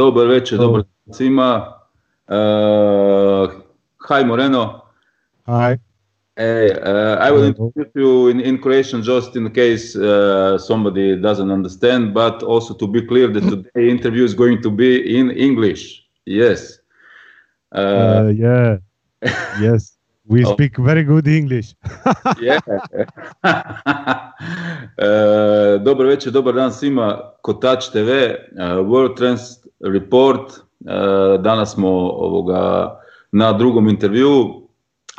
Dobar večer, dobar svima. Uh, hi Moreno. Hi. Hey, uh, I will introduce you in, in Croatian just in case uh, somebody doesn't understand, but also to be clear that today interview is going to be in English. Yes. Uh, yeah. yes. We oh. speak very good English. yeah. uh, dobar večer, dobar dan svima. Kotač TV, uh, World Trends Report. Uh, danas smo ovoga na drugom intervju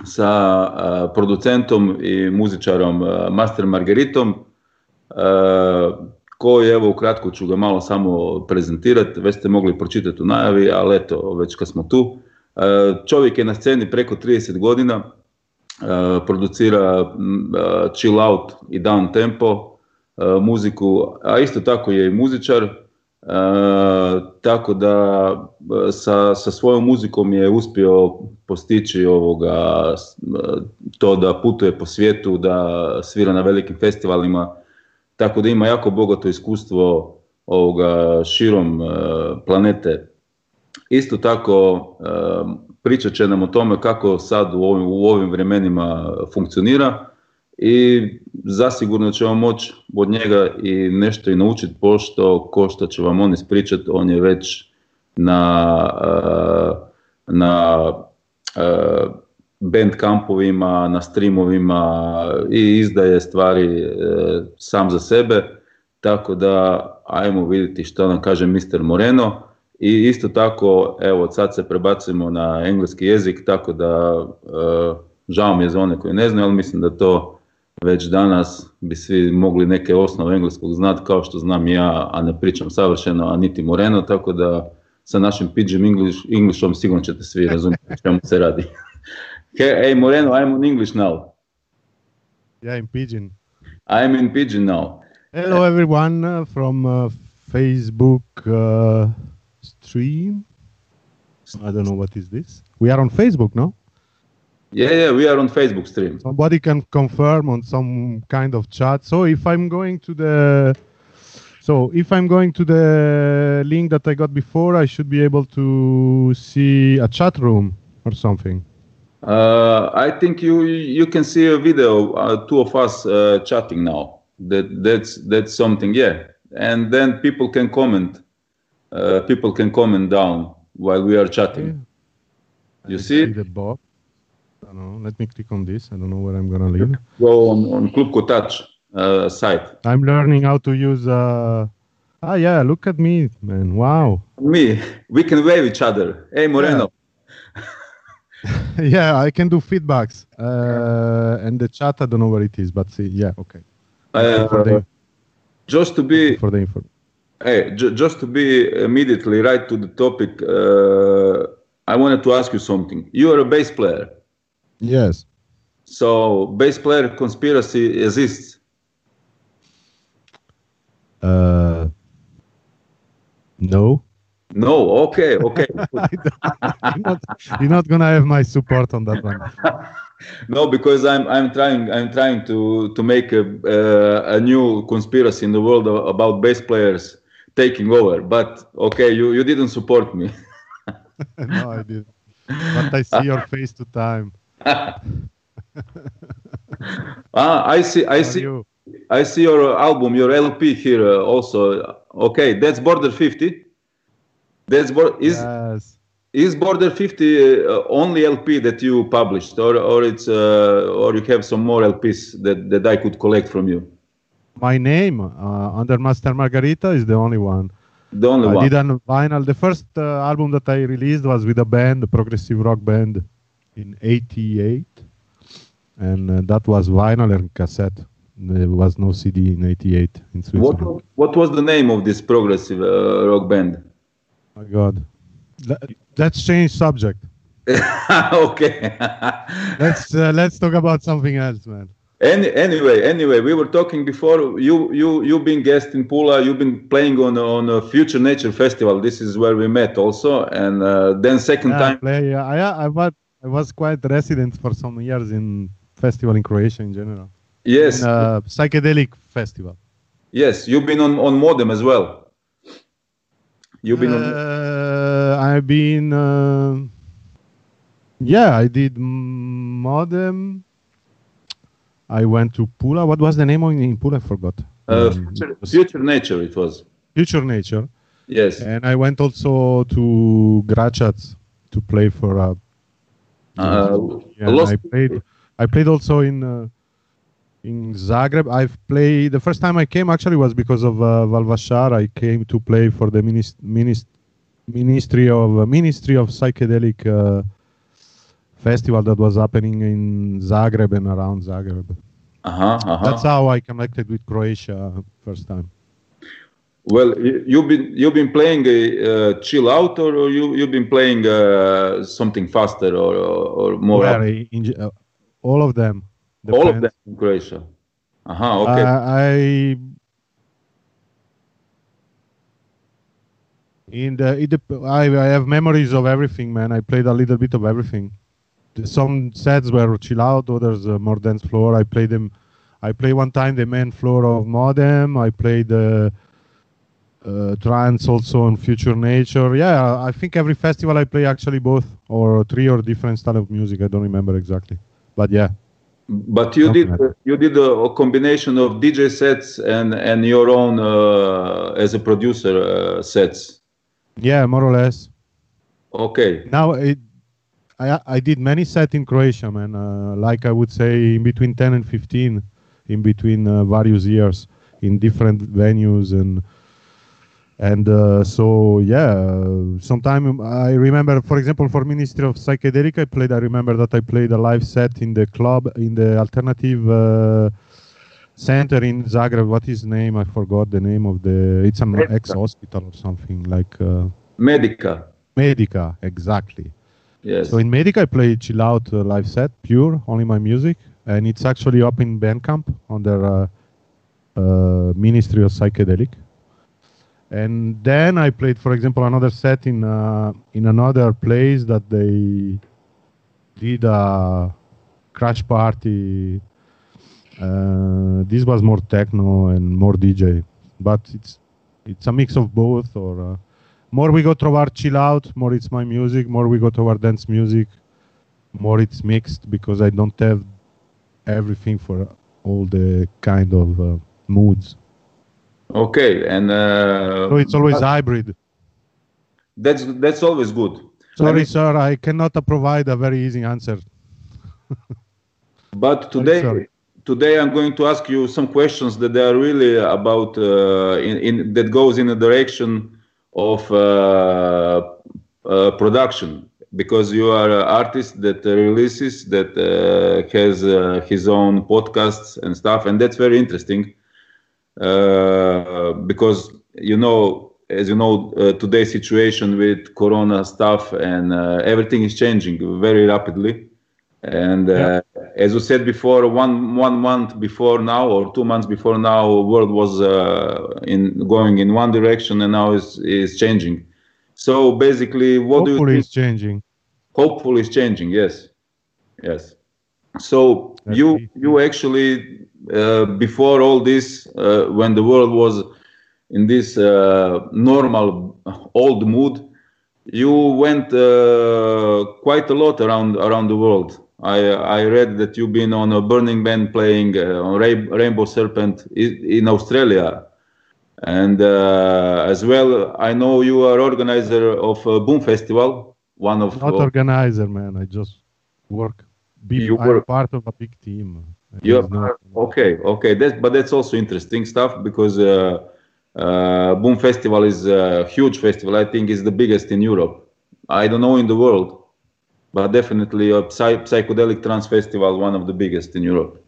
sa uh, producentom i muzičarom uh, Master Margeritom. Koji evo ukratko ću ga malo samo prezentirati, već ste mogli pročitati u najavi, ali eto, već kad smo tu. E, čovjek je na sceni preko 30 godina, e, producira e, chill out i down tempo muziku, a isto tako je i muzičar, tako da sa, sa svojom muzikom je uspio postići ovoga, to da putuje po svijetu, da svira na velikim festivalima, tako da ima jako bogato iskustvo ovoga širom planete. Isto tako pričat će nam o tome kako sad u ovim, u ovim vremenima funkcionira i zasigurno ćemo moći od njega i nešto i naučiti pošto ko što će vam on ispričati, on je već na, na band kampovima, na streamovima i izdaje stvari e, sam za sebe, tako da ajmo vidjeti što nam kaže Mr. Moreno. I isto tako, evo sad se prebacimo na engleski jezik, tako da žao mi je za one koji ne znaju, ali mislim da to već danas bi svi mogli neke osnove engleskog znati kao što znam ja, a ne pričam savršeno, a niti Moreno, tako da sa našim pidgin English, Englishom sigurno ćete svi razumjeti o čemu se radi. hey, Moreno, I'm on English now. Yeah, in pidgin. I'm in pidgin now. Hello everyone uh, from uh, Facebook. Uh, stream. I don't know what is this. We are on Facebook, no? Yeah, yeah, we are on Facebook stream. Somebody can confirm on some kind of chat. So if I'm going to the so if I'm going to the link that I got before, I should be able to see a chat room or something. Uh, I think you you can see a video, uh, two of us uh, chatting now. That that's that's something, yeah. And then people can comment uh, people can comment down while we are chatting. You see, see the box. Don't know. Let me click on this. I don't know where I'm gonna leave. Go on on Club Kotač uh, site. I'm learning how to use. Uh... Ah, yeah. Look at me, man. Wow. Me. We can wave each other. Hey, Moreno. Yeah, yeah I can do feedbacks. Uh, and the chat, I don't know where it is, but see, yeah, okay. Uh, the, just to be for the info. Hey, j- just to be immediately right to the topic, uh, I wanted to ask you something. You are a bass player. Yes. So, bass player conspiracy exists. Uh, no. No. Okay. Okay. you're, not, you're not gonna have my support on that one. no, because I'm I'm trying I'm trying to to make a uh, a new conspiracy in the world about bass players taking over. But okay, you, you didn't support me. no, I didn't. But I see your face to time. ah, I see. I see. You? I see your album, your LP here uh, also. Okay, that's Border 50. That's bo- is yes. is Border 50 uh, only LP that you published, or or it's uh, or you have some more LPs that that I could collect from you? my name uh, under Master Margarita is the only one. The only I one. did a vinyl. The first uh, album that I released was with a band, a progressive rock band, in '88, and uh, that was vinyl and cassette. There was no CD in '88 in Switzerland. What What was the name of this progressive uh, rock band? My God, let's change subject. okay. let's uh, let's talk about something else, man. Any, anyway, anyway, we were talking before. You you you've been guest in Pula. You've been playing on on a Future Nature Festival. This is where we met also, and uh, then second yeah, time. Play, yeah, I I was I was quite resident for some years in festival in Croatia in general. Yes. In, uh, psychedelic festival. Yes, you've been on on Modem as well. You've been uh, on. I've been. Uh, yeah, I did modem. I went to Pula. What was the name of in Pula? I forgot. Uh, um, future, future, Nature. It was. Future Nature. Yes. And I went also to Gračac to play for. Uh, uh, yeah, I played. I played also in. Uh, in Zagreb. I've played the first time I came actually was because of uh, Valvashar. I came to play for the minist- minist- Ministry of uh, Ministry of Psychedelic uh, festival that was happening in Zagreb and around Zagreb. Uh-huh, uh-huh. That's how I connected with Croatia first time. Well, you've been you've been playing a uh, chill out, or you you've been playing uh, something faster or or more. Well, in, uh, all of them. All of them in Croatia. Uh-huh, okay. I in the, in the I, I have memories of everything, man. I played a little bit of everything. Some sets were chill out, others uh, more dance floor. I played them. I played one time the main floor of Modem. I played the uh, trance also on Future Nature. Yeah, I think every festival I play actually both or three or different style of music. I don't remember exactly, but yeah. But you did you did a, a, combination of DJ sets and and your own uh, as a producer uh, sets. Yeah, more or less. Okay. Now it, I I did many sets in Croatia, man. Uh, like I would say, in between ten and fifteen, in between uh, various years, in different venues and and uh, so yeah sometime i remember for example for ministry of psychedelic i played i remember that i played a live set in the club in the alternative uh, center in zagreb. What is his name? I forgot the name of the it's an Medika. ex hospital or something like uh, Medika. Medika exactly. Yes. So in Medika i played chill out uh, live set pure only my music. And it's actually up in bandcamp on their uh, uh, ministry of psychedelic and then I played, for example, another set in uh, in another place that they did a crash party. Uh, this was more techno and more DJ, but it's it's a mix of both. Or uh, more we go toward chill out, more it's my music. More we go toward dance music, more it's mixed because I don't have everything for all the kind of uh, moods. Okay, and uh, so it's always hybrid. That's that's always good. Sorry, sir, I cannot provide a very easy answer. but today, sorry, today I'm going to ask you some questions that are really about uh, in, in, that goes in the direction of uh, uh, production because you are an artist that releases that uh, has uh, his own podcasts and stuff and that's very interesting because you know as you know uh, today's situation with corona stuff and uh, everything is changing very rapidly and uh, yeah. as you said before one one month before now or two months before now world was uh, in going in one direction and now is is changing so basically what hopefully do you think? it's changing hopefully it's changing yes yes so That's you you actually uh, before all this, uh, when the world was in this uh, normal old mood, you went quite a lot around around the world. I, I read that you've been on a Burning Man playing uh, on Rainbow Serpent in Australia. And uh, as well, I know you are organizer of a Boom Festival. One of not organizer, man. I just work. Be, you I'm part of a big team. Yeah. Okay. Okay. That's but that's also interesting stuff because uh, uh, Boom Festival is a huge festival. I think it's the biggest in Europe. I don't know in the world, but definitely a psy- psychedelic trance festival, one of the biggest in Europe.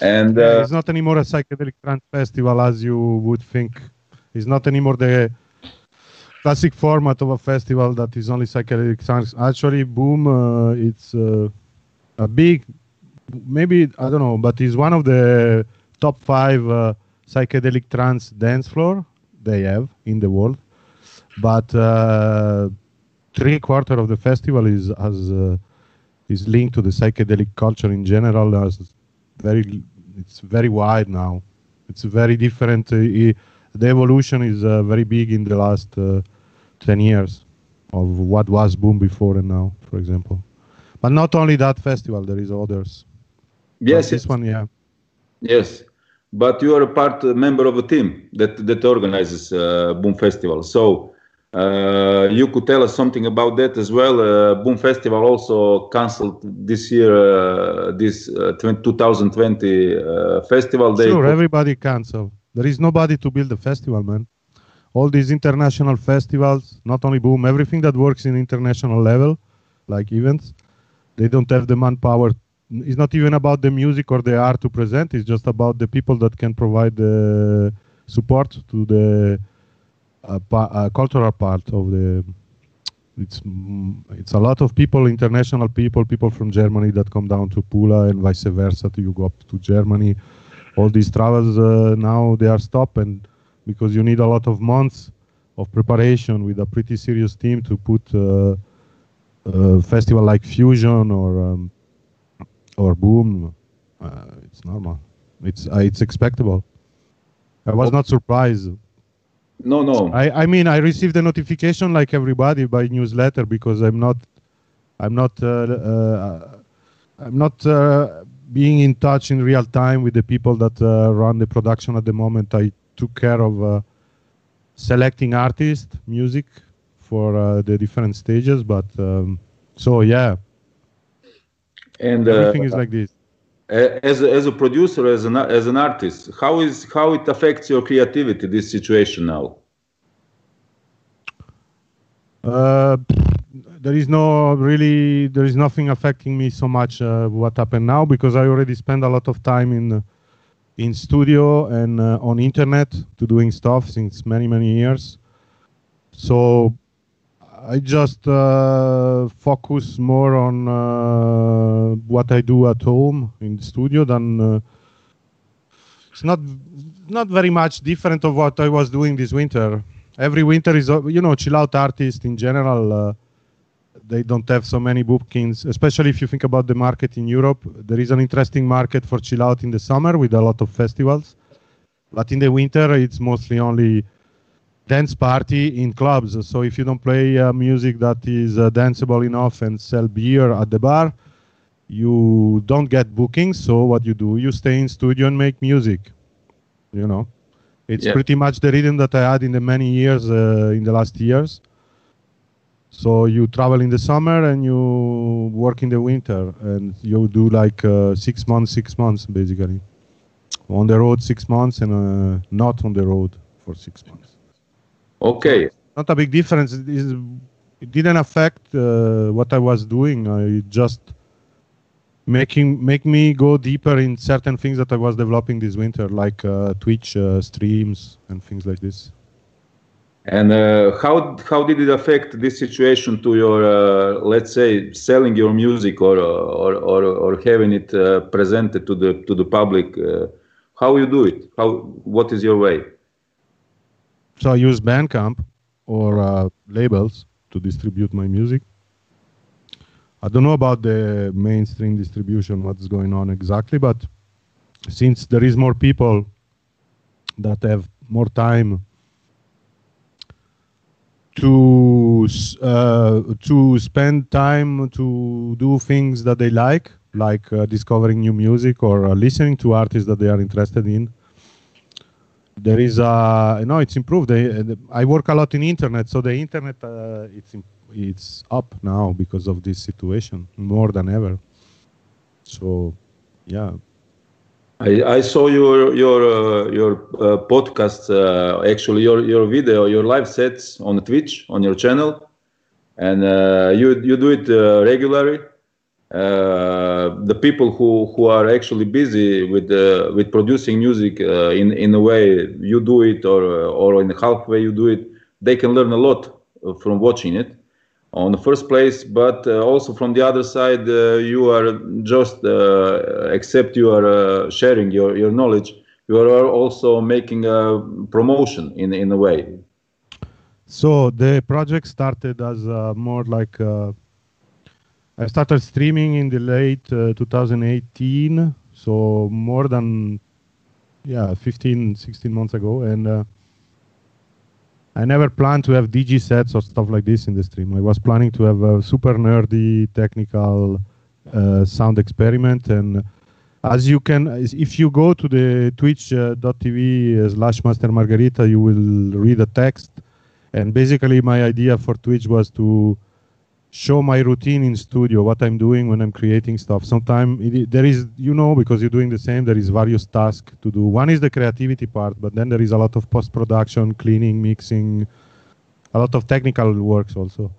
And uh, it's not anymore a psychedelic trance festival as you would think. It's not anymore the classic format of a festival that is only psychedelic trance. Actually, Boom, uh, it's uh, a big maybe I don't know, but he's one of the top five uh, psychedelic trance dance floor they have in the world. But uh, three quarter of the festival is as uh, is linked to the psychedelic culture in general. As very, it's very wide now. It's very different. Uh, the evolution is uh, very big in the last uh, ten years. of what was Boom before and now, for example. But not only that festival, there is others. Yes, but this one, yeah. Yes, but you are a part a member of a team that that organizes uh, Boom Festival. So uh, you could tell us something about that as well. Uh, Boom Festival also cancelled this year uh, this uh, 2020 uh, festival. They Sure, everybody cancelled. There is nobody to build the festival, man. All these international festivals, not only Boom, everything that works in international level, like events, they don't have the manpower. It's not even about the music or the art to present. It's just about the people that can provide the support to the uh, pa- uh, cultural part of the. It's mm, it's a lot of people, international people, people from Germany that come down to Pula and vice versa. To you go up to Germany, all these travels uh, now they are stopped and because you need a lot of months of preparation with a pretty serious team to put uh, a festival like Fusion or um, or Boom. Uh, it's normal. It's uh, it's expectable. I was not surprised. no, no. I, I mean I received the notification like everybody by newsletter because I'm not I'm not uh, uh, I'm not uh, being in touch in real time with the people that uh, run the production at the moment. I took care of uh, selecting artists, music for uh, the different stages, but um, so yeah, and uh, everything is like this. as a, as a producer, as an as an artist, how is how it affects your creativity? This situation now. Uh, there is no really there is nothing affecting me so much uh, what happened now because I already spend a lot of time in in studio and uh, on internet to doing stuff since many many years. So I just uh, focus more on uh, what I do at home in the studio than uh, it's not not very much different of what I was doing this winter. Every winter is uh, you know chill out artists in general. Uh, they don't have so many bookings, especially if you think about the market in Europe. There is an interesting market for chill out in the summer with a lot of festivals, but in the winter it's mostly only dance party in clubs. So if you don't play uh, music that is uh, danceable enough and sell beer at the bar, you don't get bookings. So what you do, you stay in studio and make music. You know, it's Yeah. pretty much the rhythm that I had in the many years uh, in the last years. So you travel in the summer and you work in the winter, and you do like uh, six months, six months basically. On the road six months and uh, not on the road for six months Okay. not a big difference. It, is, it didn't affect uh, what I was doing. I just making make me go deeper in certain things that I was developing this winter, like uh, Twitch uh, streams and things like this. And uh, how how did it affect this situation to your uh, let's say selling your music or or or, or having it uh, presented to the to the public? Uh, how you do it? How what is your way? So I use Bandcamp or uh, labels to distribute my music. I don't know about the mainstream distribution, what's going on exactly, but since there is more people that have more time to uh, to spend time to do things that they like, like uh, discovering new music or uh, listening to artists that they are interested in, there is a no it's improved. I work a lot in internet so the internet uh, it's it's up now because of this situation more than ever. So yeah. I, I saw your your uh, your uh, podcast uh, actually your your video your live sets on Twitch on your channel, and uh, you you do it uh, regularly. Uh, the people who, who are actually busy with uh, with producing music uh, in in a way you do it or or in half way you do it, they can learn a lot uh, from watching it on the first place, but uh, also from the other side, uh, you are just uh, except you are uh, sharing your, your knowledge, you are also making a promotion in in a way. so the project started as uh, more like uh, i started streaming in the late uh, 2018 so more than yeah 15 16 months ago and uh, I never planned to have DJ sets or stuff like this in the stream. I was planning to have a super nerdy technical uh, sound experiment. And as you can, if you go to the twitch.tv uh, slash master margarita, you will read a text. And basically, my idea for Twitch was to show my routine in studio, what I'm doing when I'm creating stuff. Sometimes there is, you know, because you're doing the same, there is various tasks to do. One is the creativity part, but then there is a lot of post production, cleaning, mixing, a lot of technical works also.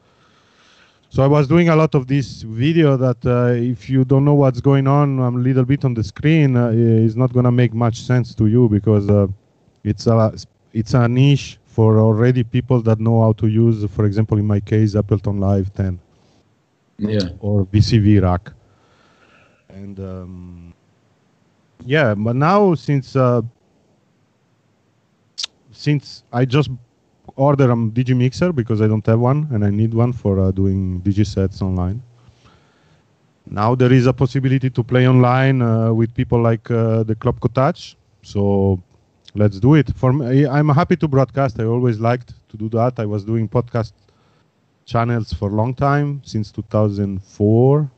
So I was doing a lot of this video that uh, if you don't know what's going on a little bit on the screen, uh, it's not going to make much sense to you because uh, it's a it's a niche for already people that know how to use, for example, in my case, Ableton Live 10. Yeah. Or VCV rack. And um, yeah, but now since uh, since I just order a Digi Mixer because I don't have one and I need one for uh, doing DJ sets online. Now there is a possibility to play online uh, with people like uh, the Club Kotač. So let's do it. For me, I'm happy to broadcast. I always liked to do that. I was doing podcast channels for a long time since 2004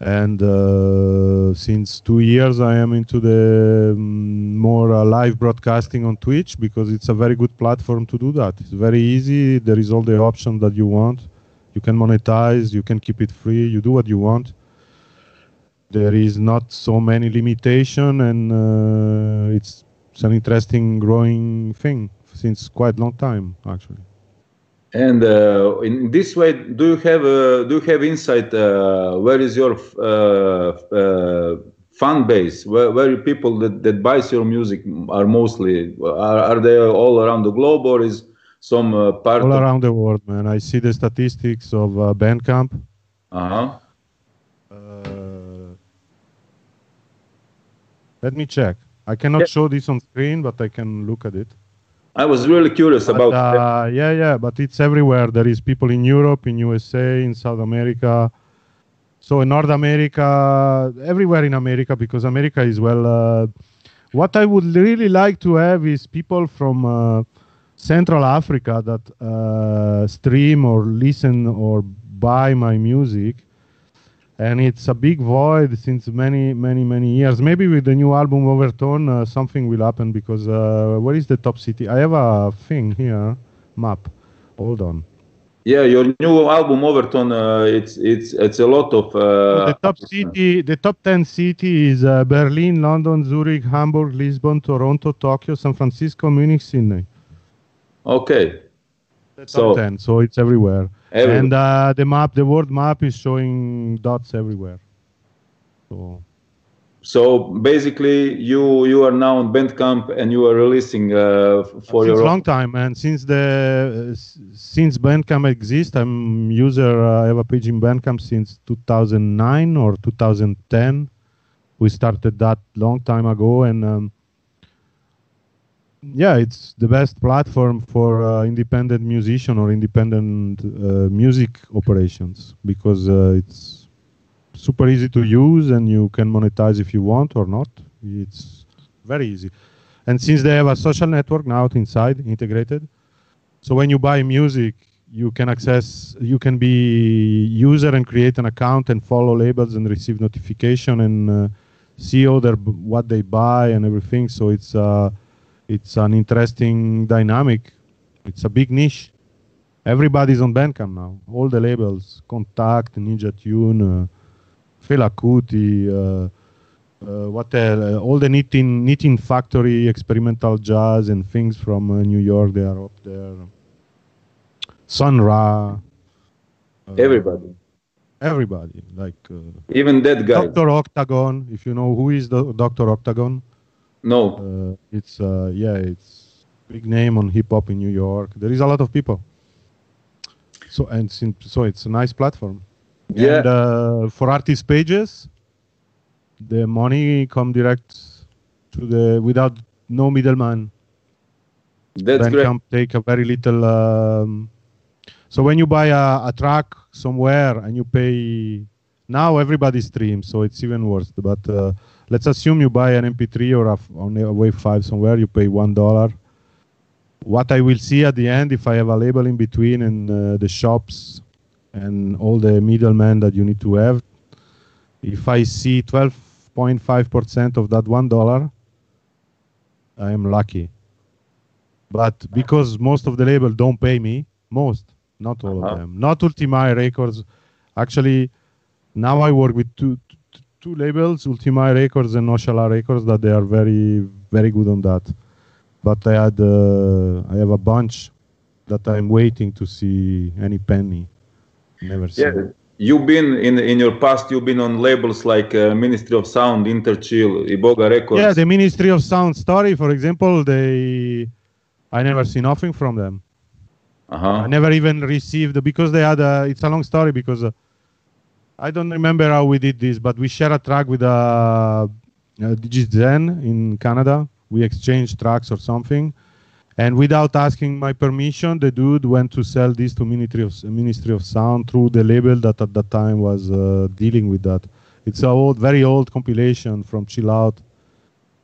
and uh, since two years i am into the um, more uh, live broadcasting on twitch because it's a very good platform to do that. It's very easy. There is all the options that you want. You can monetize. You can keep it free. You do what you want. There is not so many limitation and uh, it's it's an interesting growing thing since quite long time actually. And uh, in this way, do you have uh, do you have insight? Uh, where is your uh, uh, fan base? Where, where people that, that buys your music are mostly are, are they all around the globe or is some uh, part all around the world, man? I see the statistics of Bandcamp. Uh-huh. let me check. I cannot yeah. show this on screen, but I can look at it. I was really curious but, about. Uh, yeah, yeah, but it's everywhere. There is people in Europe, in USA, in South America. So in North America, everywhere in America, because America is well. Uh, what I would really like to have is people from uh, Central Africa that uh, stream or listen or buy my music and it's a big void since many many many years. Maybe with the new album overtone uh, something will happen because uh, where is the top city? I have a thing here map. Hold on. Yeah your new album overtone uh, it's it's it's a lot of uh, the top city the top 10 cities uh, berlin london zurich hamburg lisbon toronto tokyo san francisco munich sydney. Okay the top so, 10 so it's everywhere Everywhere. And uh, the map, the world map is showing dots everywhere. So. So basically, you you are now on Bandcamp and you are releasing uh, for since your long time. And since the uh, since Bandcamp exists, I'm user. Uh, I have a page in Bandcamp since 2009 or 2010. We started that long time ago, and um, yeah, it's the best platform for uh, independent musician or independent uh, music operations because uh, it's super easy to use and you can monetize if you want or not. It's very easy. And since they have a social network now inside integrated, so when you buy music, you can access, you can be user and create an account and follow labels and receive notification and uh, see other what they buy and everything. So it's uh, it's an interesting dynamic. It's a big niche. Everybody's on Bandcamp now. All the labels, Contact, Ninja Tune, uh, Fela Kuti, uh, uh, what uh, all the knitting, knitting factory, experimental jazz and things from uh, New York. They are up there. Sun Ra. Uh, everybody. Everybody, like uh, even that guy. Doctor Octagon. If you know who is the Doctor Octagon. No. Uh, it's uh, yeah, it's big name on hip hop in New York. There is a lot of people. So and so it's a nice platform. Yeah. And uh, for artist pages, the money come direct to the without no middleman. That's great. Can take a very little. Um, so when you buy a, a track somewhere and you pay, now everybody streams, so it's even worse. But uh, let's assume you buy an MP3 or a, on a WAV file somewhere, you pay one dollar, what I will see at the end if I have a label in between and uh, the shops and all the middlemen that you need to have. If I see 12.5% of that one dollar, I am lucky. But because most of the label don't pay me, most, not all Uh-huh. of them, not Ultimae Records. Actually, now I work with two two labels, Ultimae Records and Oshala Records, that they are very very good on that. But I had uh, I have a bunch that I'm waiting to see any penny. Never seen. Yeah, you've been in in your past. You've been on labels like uh, Ministry of Sound, Interchill, Iboga Records. Yeah, the Ministry of Sound Story, for example, they I never see nothing from them. I uh-huh. never even received because they had a. It's a long story because uh, I don't remember how we did this, but we share a track with uh, uh, DigiZen in Canada. We exchanged tracks or something, and without asking my permission, the dude went to sell this to Ministry of Ministry of Sound through the label that at that time was uh, dealing with that. It's a old, very old compilation from Chill Out.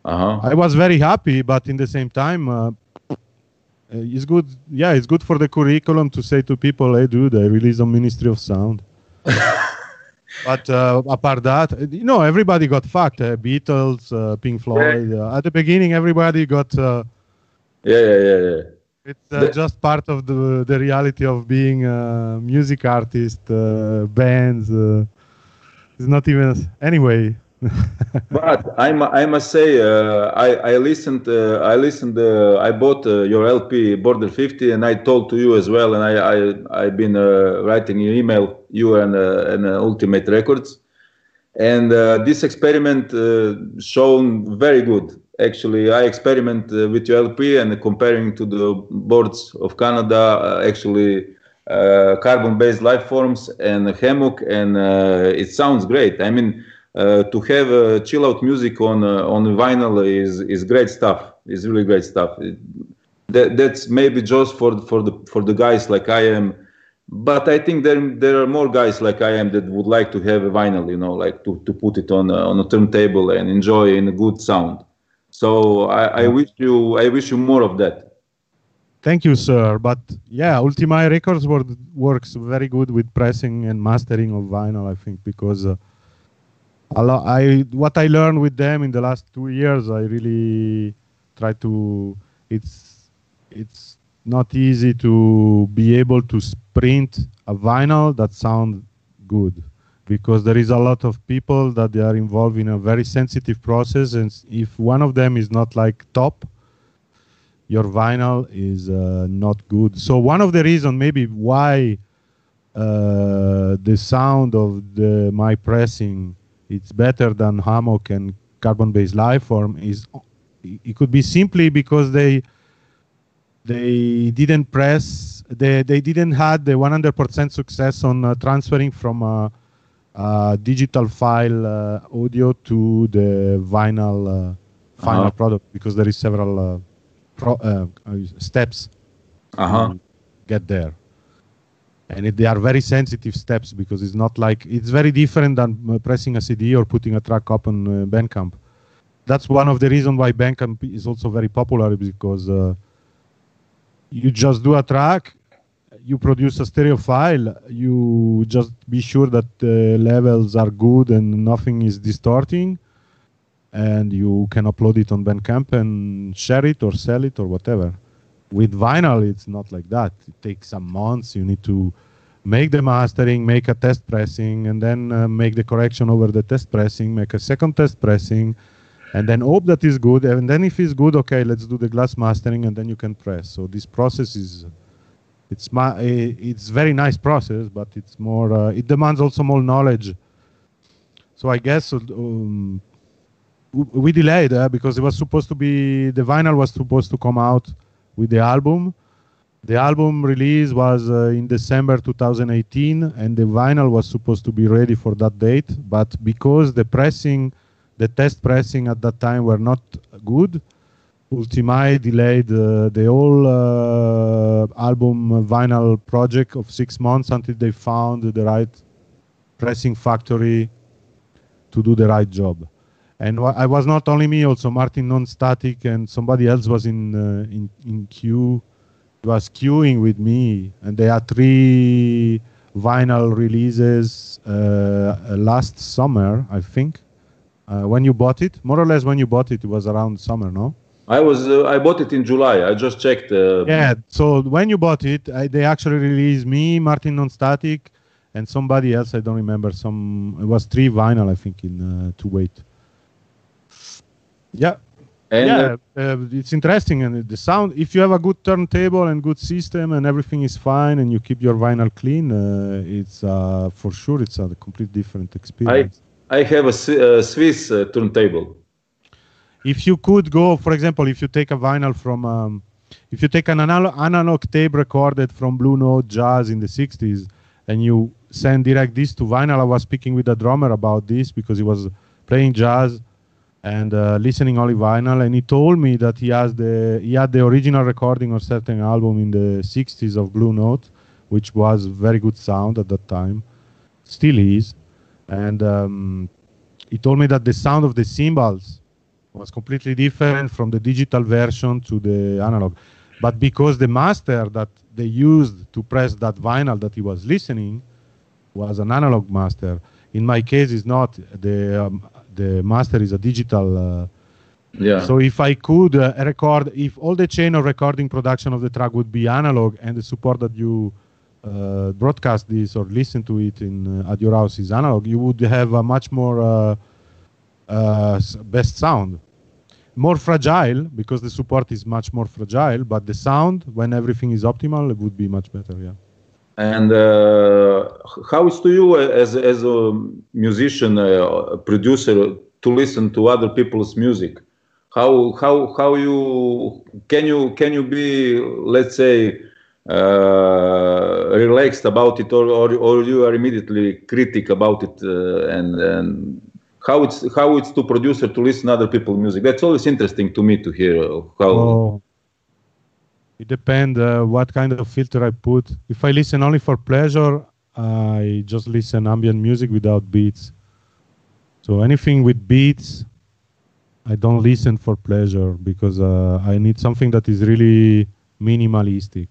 Uh-huh. I was very happy, but in the same time, uh, uh, it's good. Yeah, it's good for the curriculum to say to people, "Hey, dude, I released on Ministry of Sound." but uh, apart that, you know, everybody got fucked. Uh, Beatles, uh, Pink Floyd. Uh, at the beginning, everybody got. Uh, Yeah, yeah, yeah, yeah. it's uh, The- just part of the the reality of being a music artist, uh, bands. Uh, it's not even anyway. But I, I must say, uh, I, I listened, uh, I listened, uh, I bought uh, your LP Border 50, and I told to you as well, and I, I, I've been uh, writing an email, you and, uh, and Ultimae Records, and this experiment shown very good. Actually, I experiment with your LP and comparing to the boards of Canada, actually carbon-based life forms and hammock, and it sounds great. I mean, uh, to have uh, chill out music on uh, on vinyl is is great stuff. It's really great stuff. It- that, that's maybe just for for the for the guys like I am, but I think there there are more guys like I am that would like to have a vinyl. You know, like to, to put it on a, on a turntable and enjoy in a good sound. So I, I wish you I wish you more of that. Thank you, sir. But yeah, Ultimae Records wor- works very good with pressing and mastering of vinyl. I think because uh, a lo- I what I learned with them in the last two years, I really try to. It's it's not easy to be able to sprint a vinyl that sounds good because there is a lot of people that they are involved in a very sensitive process and if one of them is not like top your vinyl is uh, not good. So one of the reasons maybe why uh, the sound of the my pressing it's better than Hammock and carbon-based life form is it could be simply because they they didn't press they they didn't had the 100% success on uh, transferring from a, a digital file uh, audio to the vinyl uh, final Uh-huh. product because there is several uh, pro, uh, uh, steps Uh huh. to get there and it, they are very sensitive steps because it's not like it's very different than uh, pressing a cd or putting a track up on uh, bandcamp. That's one of the reasons why bandcamp is also very popular because uh, you just do a track you produce a stereo file you just be sure that the levels are good and nothing is distorting and you can upload it on bandcamp and share it or sell it or whatever with vinyl it's not like that. It takes some months. You need to make the mastering make a test pressing and then uh, make the correction over the test pressing make a second test pressing and then hope that is good. And then if it's good okay let's do the glass mastering and then you can press. So this process is it's eh, it's very nice process but it's more uh, it demands also more knowledge. So i guess um, we delayed uh, because it was supposed to be the vinyl was supposed to come out with the album. The album release was uh, in december 2018 and the vinyl was supposed to be ready for that date but because the pressing the test pressing at that time were not good ultimae delayed uh, the whole uh, album vinyl project of six months until they found the right pressing factory to do the right job and I was not only me, also Martin Nonstatic and somebody else was in uh, in in queue was queuing with me, and they had three vinyl releases uh, last summer, I think. Uh, when you bought it, more or less when you bought it, it was around summer, no? I was uh, I bought it in July. I just checked. Uh, yeah. So when you bought it, I, they actually released me, Martin Nonstatic, and somebody else. I don't remember. Some it was three vinyl, I think, in uh, to wait. Yeah. And yeah, uh, it's interesting, and the sound. If you have a good turntable and good system, and everything is fine, and you keep your vinyl clean, uh, it's uh, for sure it's a complete different experience. I I have a, a Swiss turntable if you could go, for example, if you take a vinyl from, um, if you take an analog, analog tape recorded from Blue Note Jazz in the 60s and you send direct this to vinyl, I was speaking with a drummer about this because he was playing jazz and uh, listening only vinyl, and he told me that he has the he had the original recording of certain album in the 60s of Blue Note, which was very good sound at that time, still is, and um, he told me that the sound of the cymbals was completely different from the digital version to the analog. But because the master that they used to press that vinyl that he was listening was an analog master, in my case, is not the um, the master is a digital. Uh, yeah. So if I could uh, record, if all the chain of recording production of the track would be analog and the support that you uh, broadcast this or listen to it in at your house is analog, you would have a much more best sound. More fragile because the support is much more fragile, but the sound, when everything is optimal, it would be much better. Yeah. And uh, how is to you as as a musician, uh, producer, to listen to other people's music? How how how you can you can you be let's say uh, relaxed about it, or, or or you are immediately critic about it uh, and and how it's how it's to producer to listen other people's music. That's always interesting to me to hear how. Oh, it depends uh, what kind of filter I put. If I listen only for pleasure, I just listen ambient music without beats. So anything with beats, I don't listen for pleasure because uh, I need something that is really minimalistic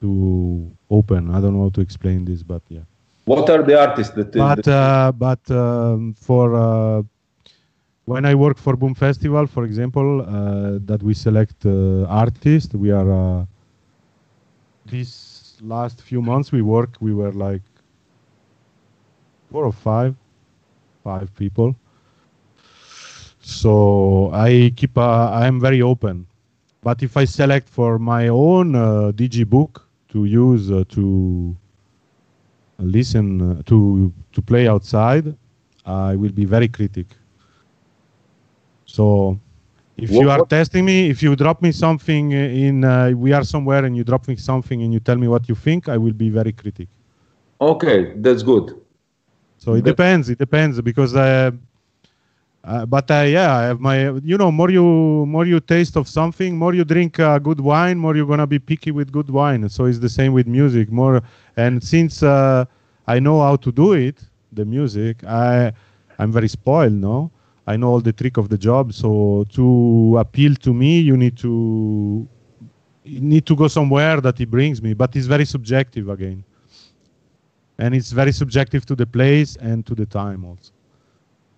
to open. I don't know how to explain this, but yeah. What are the artists that? But uh, but um, for uh, when I work for Boom Festival, for example, uh, that we select uh, artists, we are uh, these last few months we work. We were like four or five, five people. So I keep. I am very open. But if I select for my own uh, DG book to use to listen uh, to to play outside, I will be very critic. So if what, you are what? testing me, if you drop me something in, uh, we are somewhere and you drop me something and you tell me what you think, I will be very critic. Okay, that's good. So it depends. It depends because uh, uh, but uh, yeah, I have my. You know, more you more you taste of something, more you drink uh, good wine, more you're gonna be picky with good wine. So it's the same with music. More and since uh, I know how to do it, the music, I I'm very spoiled. No, I know all the trick of the job. So to appeal to me, you need to you need to go somewhere that it brings me. But it's very subjective again, and it's very subjective to the place and to the time also.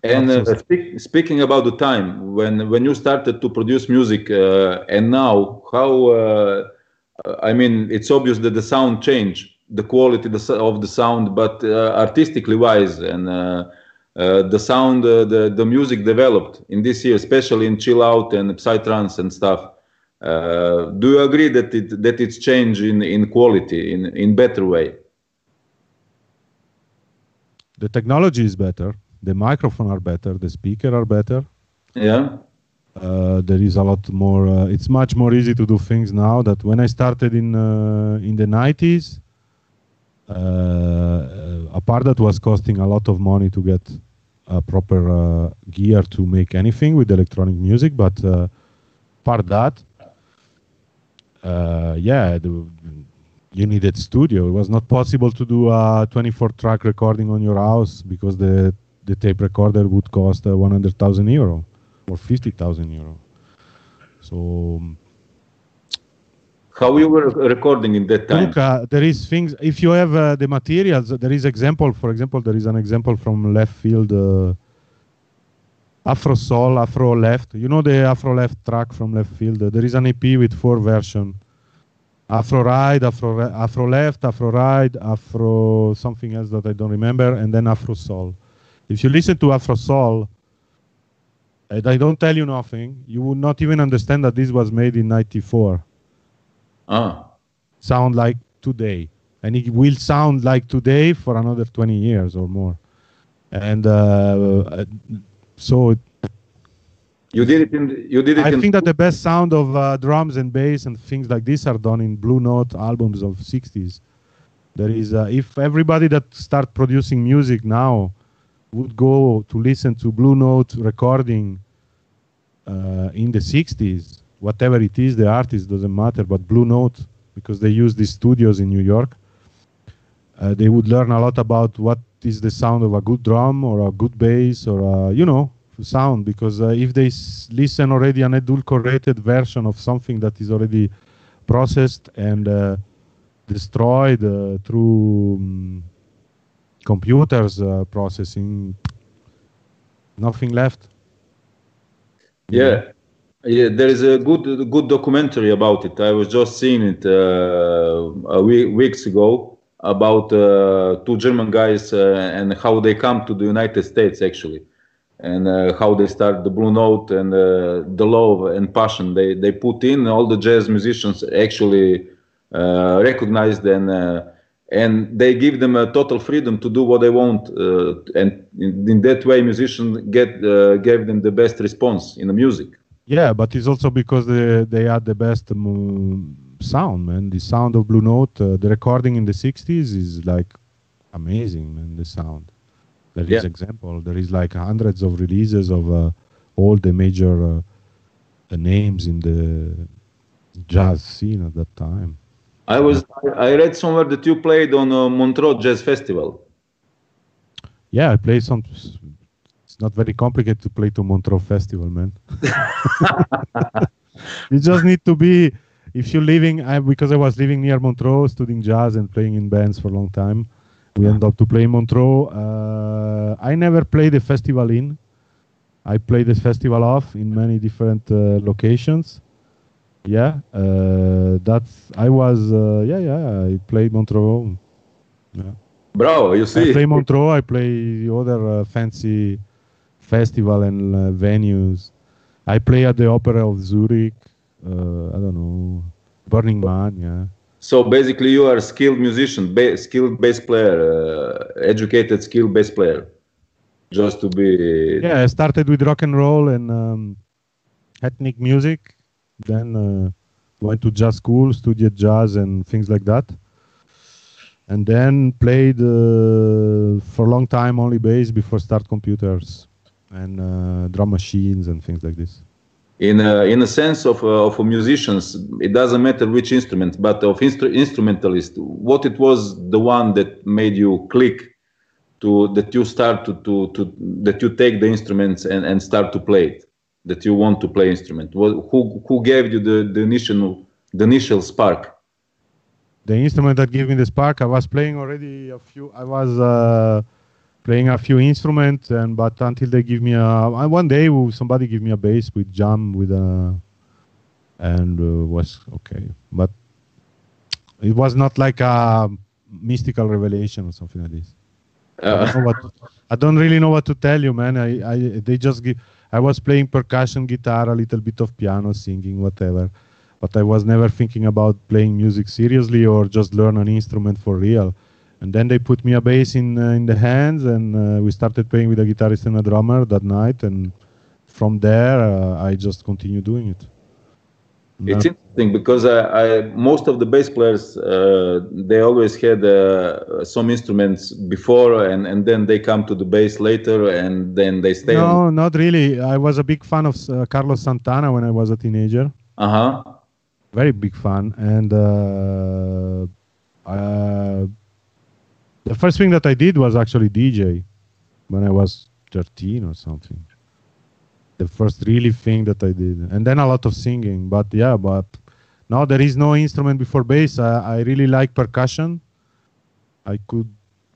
And uh, speak, speaking about the time when when you started to produce music uh, and now, how uh, I mean, it's obvious that the sound changed, the quality of the sound, but uh, artistically wise, and uh, the sound, the the music developed in this year, especially in chill out and psytrance and stuff. do you agree that it that it's changed in in quality in in better way? The technology is better the microphone are better, the speaker are better. Yeah. Uh, there is a lot more. Uh, it's much more easy to do things now. That when I started in uh, in the 90s, uh, a part that was costing a lot of money to get a proper uh, gear to make anything with electronic music, but uh, part that, yeah, the, you needed studio. It was not possible to do a 24 track recording on your house because the the tape recorder would cost uh, 100,000 euro or 50,000 euro. So How you were recording in that time? Uh, there is things. If you have uh, the materials, there is example. For example, there is an example from Leftfield. Uh, Afro Soul, Afro Left. You know the Afro Left track from Leftfield. There is an EP with four versions. Afro Ride, Afro Afro Left, Afro Ride, Afro something else that I don't remember, and then Afro Soul. If you listen to Afro Soul, and I don't tell you nothing, you would not even understand that this was made in '94. Ah. Sound like today, and it will sound like today for another 20 years or more. And uh, so it, you did it in. You did it. I in think that the best sound of uh, drums and bass and things like this are done in Blue Note albums of 60s. There is, uh, if everybody that start producing music now would go to listen to Blue Note recording uh, in the 60s, whatever it is, the artist doesn't matter, but Blue Note, because they use these studios in New York, uh, they would learn a lot about what is the sound of a good drum or a good bass or a, you know, sound. Because uh, if they s- listen already an adulterated version of something that is already processed and uh, destroyed uh, through um, computers uh, processing, nothing left. Yeah. Yeah, there is a good good documentary about it. I was just seeing it uh, a week, weeks ago about uh, two German guys uh, and how they come to the United States actually, and uh, how they start the Blue Note and uh, the love and passion they they put in. All the jazz musicians actually uh, recognized and and they give them a total freedom to do what they want, and in, in that way, musicians get gave them the best response in the music. Yeah, but it's also because they they had the best um, sound, man. The sound of Blue Note, uh, the recording in the '60s is like amazing, man. The sound. There is Yeah. example. There is like hundreds of releases of uh, all the major uh, names in the jazz scene at that time. I was I I read somewhere that you played on uh, Montreux Jazz Festival. Yeah, I played some. It's not very complicated to play to Montreux Festival, man. you just need to be. If you're living, I, because I was living near Montreux, studying jazz and playing in bands for a long time, we end up to play Montreux. Uh, I never played the festival in. I played the festival off in many different uh, locations. Yeah, uh, that's. I was. Uh, yeah, yeah. I played Montreux. Yeah. Bravo, you see. I play Montreux. I play other uh, fancy festival and uh, venues. I play at the Opera of Zurich. Uh, I don't know, Burning Man. Yeah. So basically, you are a skilled musician, ba- skilled bass player, uh, educated skilled bass player. Just to be. Yeah. I started with rock and roll and um, ethnic music. Then uh, went to jazz school, studied jazz and things like that. And then played uh, for a long time only bass before start computers and uh, drum machines and things like this. in a, in a sense of uh, of musicians, it doesn't matter which instrument, but of instru- instrumentalist, what it was the one that made you click to that you start to to, to that you take the instruments and, and start to play it, that you want to play instrument. What, who who gave you the, the initial the initial spark? the instrument that gave me the spark i was playing already a few i was uh, playing a few instruments and but until they give me a one day somebody give me a bass with jam with a and uh, was okay but it was not like a mystical revelation or something like this I Uh, don't, know what, I don't really know what to tell you, man. I, I they just give. I was playing percussion, guitar, a little bit of piano, singing, whatever. But I was never thinking about playing music seriously or just learn an instrument for real. And then they put me a bass in uh, in the hands, and uh, we started playing with a guitarist and a drummer that night. And from there, uh, I just continue doing it. It's interesting because I, I, most of the bass players uh, they always had uh, some instruments before and, and then they come to the bass later and then they stay on. no, not really. I was a big fan of uh, Carlos Santana when I was a teenager. Uh huh. very big fan and uh, uh, the first thing that i did was actually dj when i was 13 or something the first really thing that i did and then a lot of singing but yeah but no, there is no instrument before bass. I, I really like percussion. I could,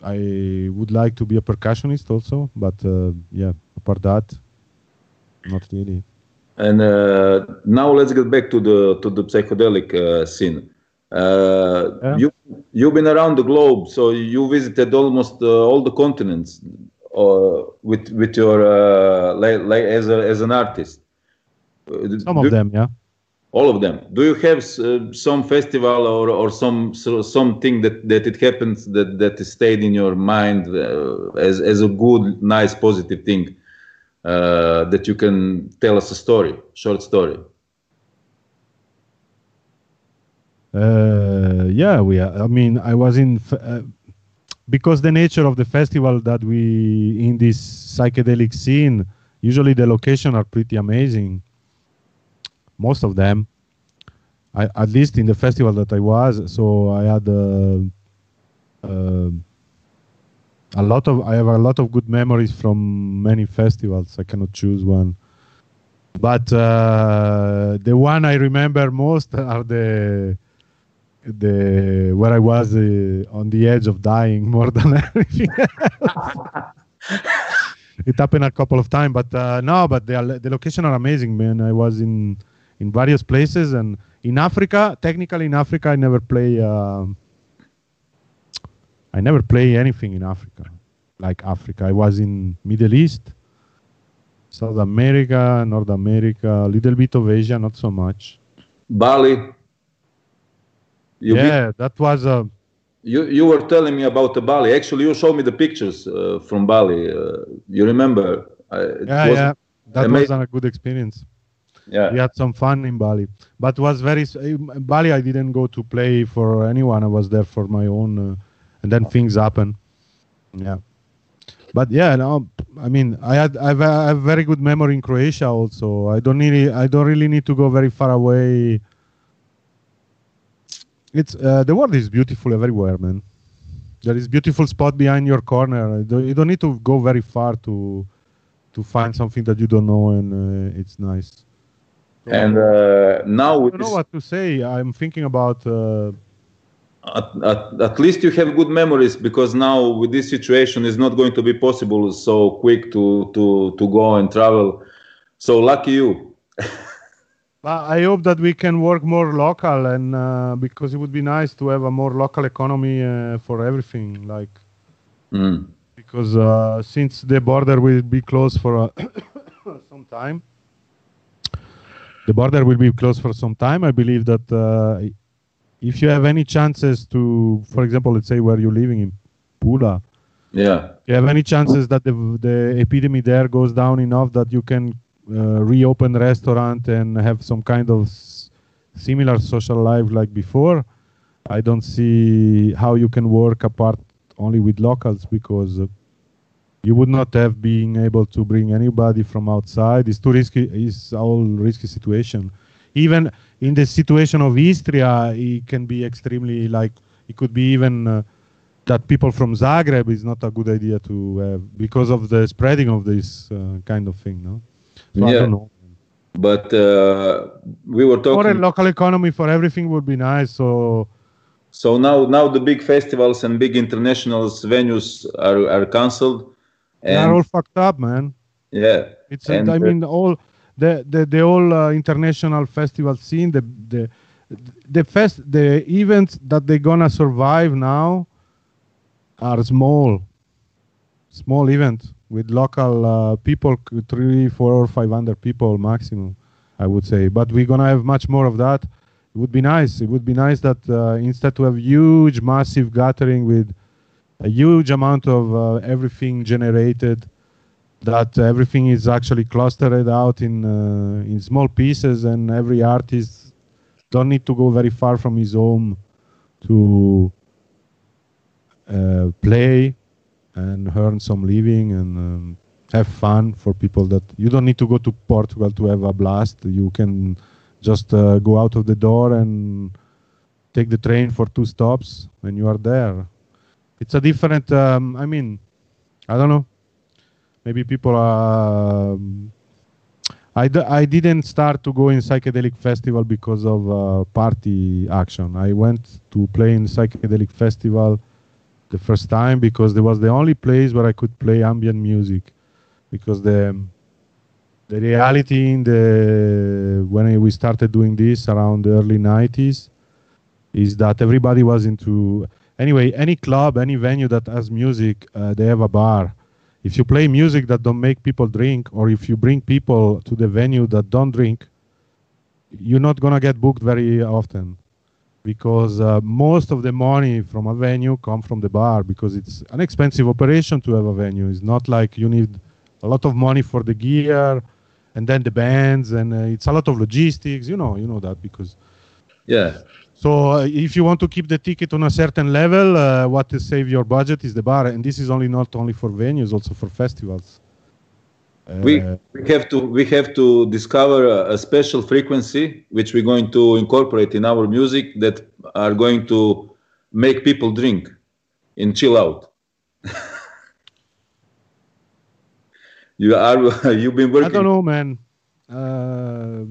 I would like to be a percussionist also, but uh, yeah, apart that, not really. And uh, now let's get back to the to the psychedelic uh, scene. Uh, Yeah. You you've been around the globe, so you visited almost uh, all the continents uh, with with your uh, like, like as a, as an artist. Some do- of them, yeah. all of them. Do you have uh, some festival or or some so, something that that it happens that that stayed in your mind uh, as as a good, nice, positive thing uh, that you can tell us a story, short story? Uh, yeah, we. Are, I mean, I was in uh, because the nature of the festival that we in this psychedelic scene. Usually, the location are pretty amazing. Most of them, I, at least in the festival that I was. So I had uh, uh, a lot of. I have a lot of good memories from many festivals. I cannot choose one. But uh, the one I remember most are the the where I was uh, on the edge of dying more than anything. it happened a couple of times, but uh, no, but the the location are amazing, man. I was in in various places and in Africa. Technically, in Africa, I never play. um I never play anything in Africa, like Africa. I was in Middle East, South America, North America, a little bit of Asia, not so much. Bali. You been- yeah, that was a. you you were telling me about the Bali. Actually, you showed me the pictures uh, from Bali. Uh, you remember? Uh, Yeah, yeah, that amazing. was a good experience. yeah. We had some fun in Bali, but was very Bali. I didn't go to play for anyone. I was there for my own, uh, and then things happen. Yeah, but yeah, no, I mean, I had I've, I have very good memory in Croatia also. I don't need I don't really need to go very far away. It's uh, the world is beautiful everywhere, man. There is beautiful spot behind your corner. You don't- need to go very far to to find something that you don't know, and uh, it's nice. And uh, now I don't know what to say. I'm thinking about. Uh, at, at, at least you have good memories because now with this situation it's not going to be possible so quick to to to go and travel. So lucky you. I hope that we can work more local, and uh, because it would be nice to have a more local economy uh, for everything. Like Mm. because uh, since the border will be closed for uh, some time, the border will be closed for some time. I believe that uh, if you have any chances to, for example, let's say where you're living in Pula, Yeah. you have any chances that the the epidemic there goes down enough that you can reopen restaurant and have some kind of similar social life like before? I don't see how you can work apart only with locals because uh, you would not have being able to bring anybody from outside. It's too risky. It's all risky situation. Even in the situation of Istria, it can be extremely like it could be even. Uh, that people from Zagreb is not a good idea to have because of the spreading of this uh, kind of thing, no? So I Yeah. don't know. But uh, we were talking. For a local economy for everything would be nice. So So now, now the big festivals and big international venues are are cancelled, they are all fucked up, man. yeah, It's And, I uh, mean all the the the whole uh, international festival scene, the the the fest the events that they're gonna survive now are small, small events with local uh, people, three, four, or five hundred people maximum, I would say. But we're gonna have much more of that. It would be nice. It would be nice that uh, instead to have huge, massive gathering with a huge amount of uh, everything generated that everything is actually clustered out in uh, in small pieces and every artist don't need to go very far from his home to uh, play and earn some living and um, have fun for people that you don't need to go to Portugal to have a blast. You can just uh, go out of the door and take the train for two stops and you are there. It's a different um, i mean i don't know. Maybe people are um, I d- I didn't start to go in psychedelic festival because of uh, party action. I went to play in psychedelic festival the first time because there was the only place where I could play ambient music because the the reality in the when we started doing this around the early 90s is that everybody was into anyway any club any venue that has music uh, they have a bar. If you play music that don't make people drink or if you bring people to the venue that don't drink you're not going to get booked very often because uh, most of the money from a venue come from the bar because it's an expensive operation to have a venue it's not like you need a lot of money for the gear and then the bands and uh, it's a lot of logistics. You know you know that because yeah. So uh, if you want to keep the ticket on a certain level uh, what to save your budget is the bar. And this is only not only for venues also for festivals we, we have to we have to discover a, a, special frequency which we're going to incorporate in our music that are going to make people drink and chill out. You are you've been working. I don't know man. Uh,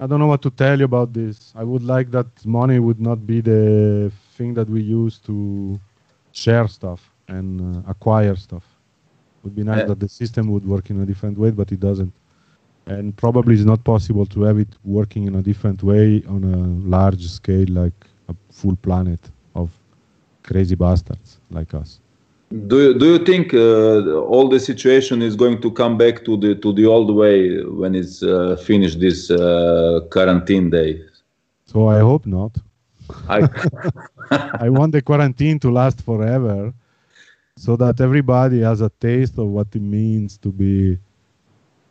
i don't know what to tell you about this. I would like that money would not be the thing that we use to share stuff and uh, acquire stuff would be nice uh, that the system would work in a different way but it doesn't and probably it's not possible to have it working in a different way on a large scale like a full planet of crazy bastards like us do you, do you think uh, all the situation is going to come back to the to the old way when it's uh, finished this uh, quarantine day? So I hope not. I I want the quarantine to last forever, so that everybody has a taste of what it means to be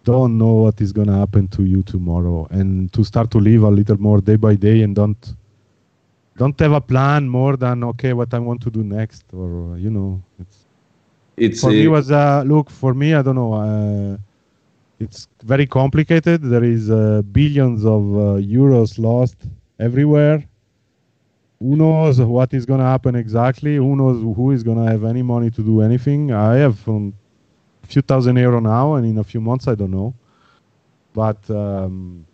don't know what is going to happen to you tomorrow and to start to live a little more day by day and don't don't have a plan more than okay what I want to do next or you know it's, it's for a, me was uh, look for me I don't know uh, it's very complicated. There is uh, billions of uh, euros lost everywhere who knows what is going to happen exactly who knows who is going to have any money to do anything I have um, a few thousand euro now and in a few months I don't know but um,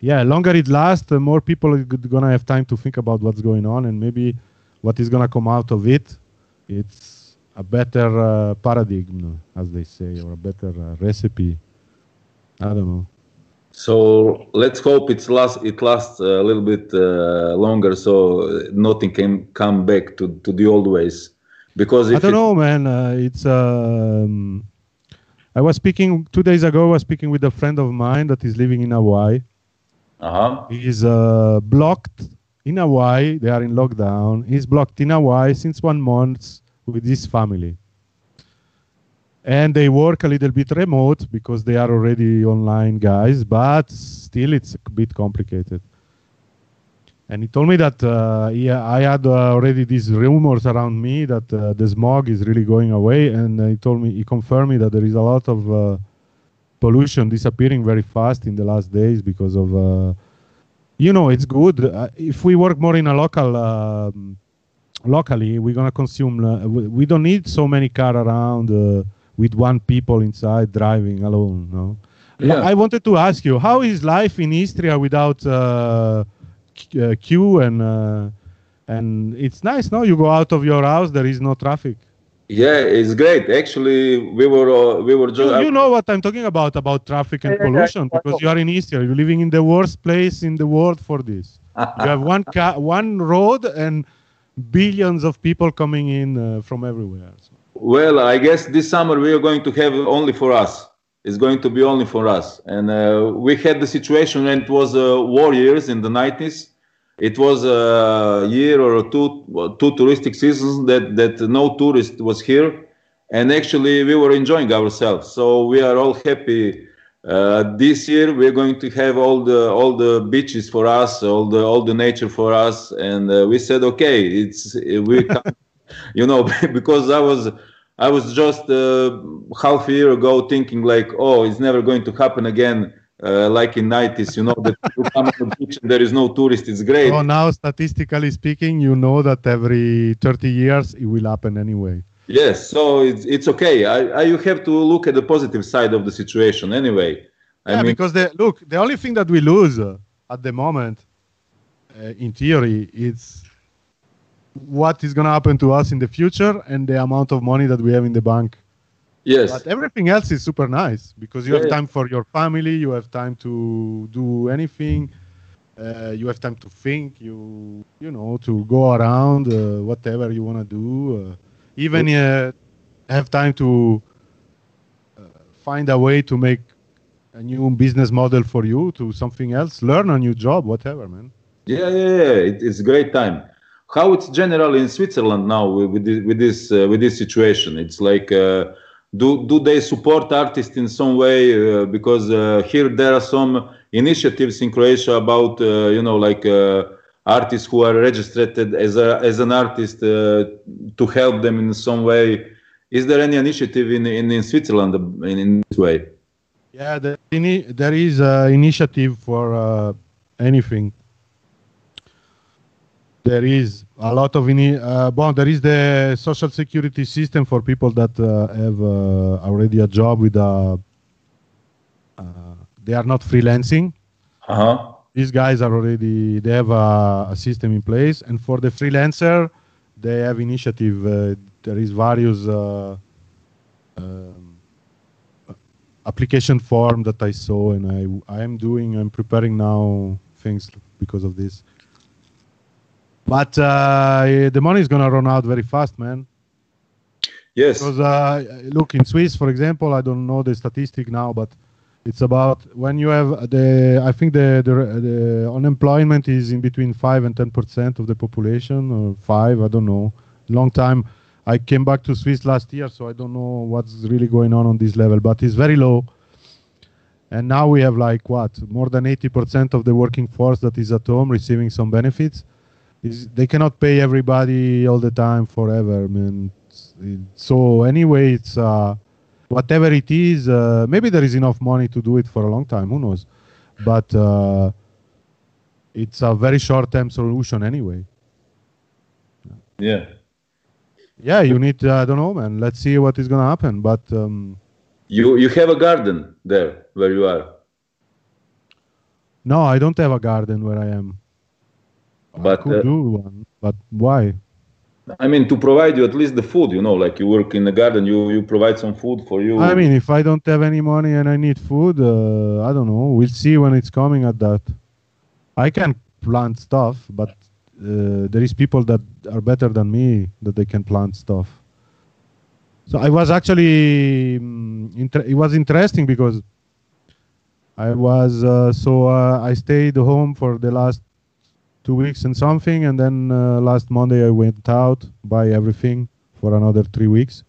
yeah, longer it lasts, the more people are gonna have time to think about what's going on, and maybe what is gonna come out of it. It's a better uh, paradigm, as they say, or a better uh, recipe. I don't know. So let's hope it's last. It lasts a little bit uh, longer, so nothing can come back to, to the old ways. Because I don't know, man. Uh, it's. Um, I was speaking two days ago. I was speaking with a friend of mine that is living in Hawaii, uh-huh. He's uh, blocked in Hawaii. They are in lockdown. He's blocked in Hawaii since one month with his family. And they work a little bit remote because they are already online guys, but still it's a bit complicated. And he told me that uh, he, I had uh, already these rumors around me that uh, the smog is really going away. And he told me, he confirmed me that there is a lot of uh, pollution disappearing very fast in the last days because of uh, you know it's good uh, if we work more in a local uh, locally we're gonna consume uh, we don't need so many car around uh, with one people inside driving alone no yeah. i wanted to ask you how is life in istria without uh, queue and and it's nice no you go out of your house there is no traffic yeah, it's great. Actually, we were uh, we were just. You, you, know what I'm talking about about traffic and pollution because you are in Istria. You're living in the worst place in the world for this. you have one car, one road, and billions of people coming in uh, from everywhere. So. Well, I guess this summer we are going to have only for us. It's going to be only for us, and uh, we had the situation when it was uh, war years in the 90s it was a year or two two touristic seasons that that no tourist was here. And actually we were enjoying ourselves. So we are all happy. Uh, this year we're going to have all the all the beaches for us all the all the nature for us. And uh, we said okay it's we you know because i was i was just uh, half a year ago thinking like oh it's never going to happen again uh, like in 90s, you know, that you come on the beach and there is no tourist, it's great. So now, statistically speaking, you know that every 30 years it will happen anyway. Yes, so it's it's okay. I, I you have to look at the positive side of the situation anyway. I yeah, mean, because the look, the only thing that we lose uh, at the moment, uh, in theory, is what is going to happen to us in the future and the amount of money that we have in the bank. Yes. But everything else is super nice because you yeah, have time for your family, you have time to do anything, uh, you have time to think, you you know, to go around, uh, whatever you want to do. Uh, even uh, have time to uh, find a way to make a new business model for you to something else, learn a new job, whatever, man. Yeah, yeah, yeah. It, it's a great time. How it's generally in Switzerland now with, this with this, uh, with this situation? It's like do do they support artists in some way uh, because uh, here there are some initiatives in Croatia about uh, you know like uh, artists who are registered as a as an artist uh, to help them in some way. Is there any initiative in in, in Switzerland in, in this way? Yeah the, there is an initiative for uh, anything there is a lot of ini- uh, well, there is the social security system for people that uh, have uh, already a job with a uh, they are not freelancing. Uh-huh. these guys are already they have a, a, system in place. And for the freelancer they have initiative uh, there is various uh, um, application form that i saw and i i am doing i'm preparing now things because of this but uh, the money is going to run out very fast, man. Yes. Because uh, look in Swiss, for example, I don't know the statistic now, but it's about when you have the. I think the the, the unemployment is in between five and ten percent of the population, or five. I don't know. Long time. I came back to Swiss last year, so I don't know what's really going on on this level, but it's very low. And now we have like what more than 80% of the working force that is at home receiving some benefits is they cannot pay everybody all the time forever. I mean, so anyway, it's uh, whatever it is. Uh, maybe there is enough money to do it for a long time. Who knows? But uh, it's a very short-term solution anyway. Yeah. Yeah, you need. I don't know, man. Let's see what is gonna happen. But um, you you have a garden there where you are. No, I don't have a garden where I am. But could uh, do one, but why? I mean, to provide you at least the food, you know, like you work in the garden, you you provide some food for you. I mean, if I don't have any money and I need food, uh, I don't know. We'll see when it's coming at that. I can plant stuff, but uh, there is people that are better than me that they can plant stuff. So I was actually um, inter- it was interesting because I was uh, so uh, I stayed home for the last two weeks and something, and then uh, last Monday I went out buy everything for another three weeks.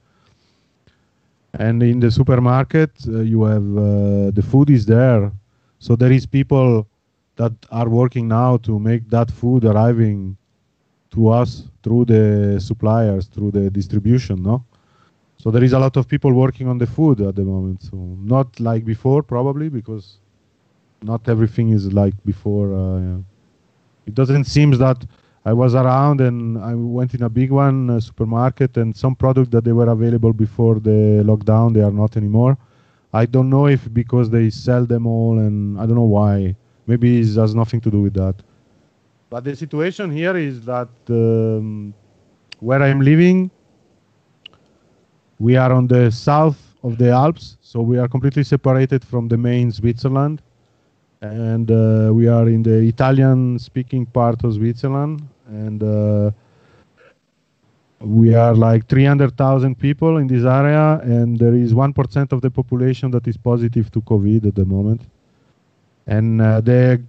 And in the supermarket, uh, you have uh, the food is there, so there is people that are working now to make that food arriving to us through the suppliers, through the distribution, no? So there is a lot of people working on the food at the moment. So not like before, probably because not everything is like before. Uh, it doesn't seem that I was around and I went in a big one a supermarket and some products that they were available before the lockdown they are not anymore. I don't know if because they sell them all and I don't know why. Maybe it has nothing to do with that. But the situation here is that um, where I'm living, we are on the south of the Alps, so we are completely separated from the main Switzerland and uh, we are in the Italian speaking part of Switzerland. And uh, we are like 300,000 people in this area. And there is 1% of the population that is positive to covid at the moment. And uh, there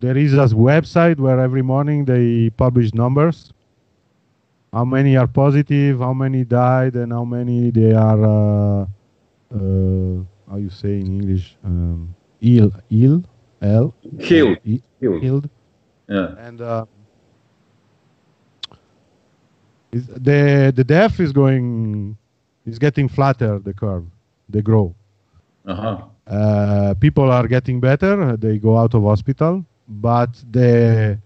there is a website where every morning they publish numbers. How many are positive how many died and how many they are uh, uh, how you say in english um, ill, ill, L, killed, killed, Yeah. And uh, the the death is going, is getting flatter. The curve, they grow. Uh-huh. Uh, people are getting better. They go out of hospital, but the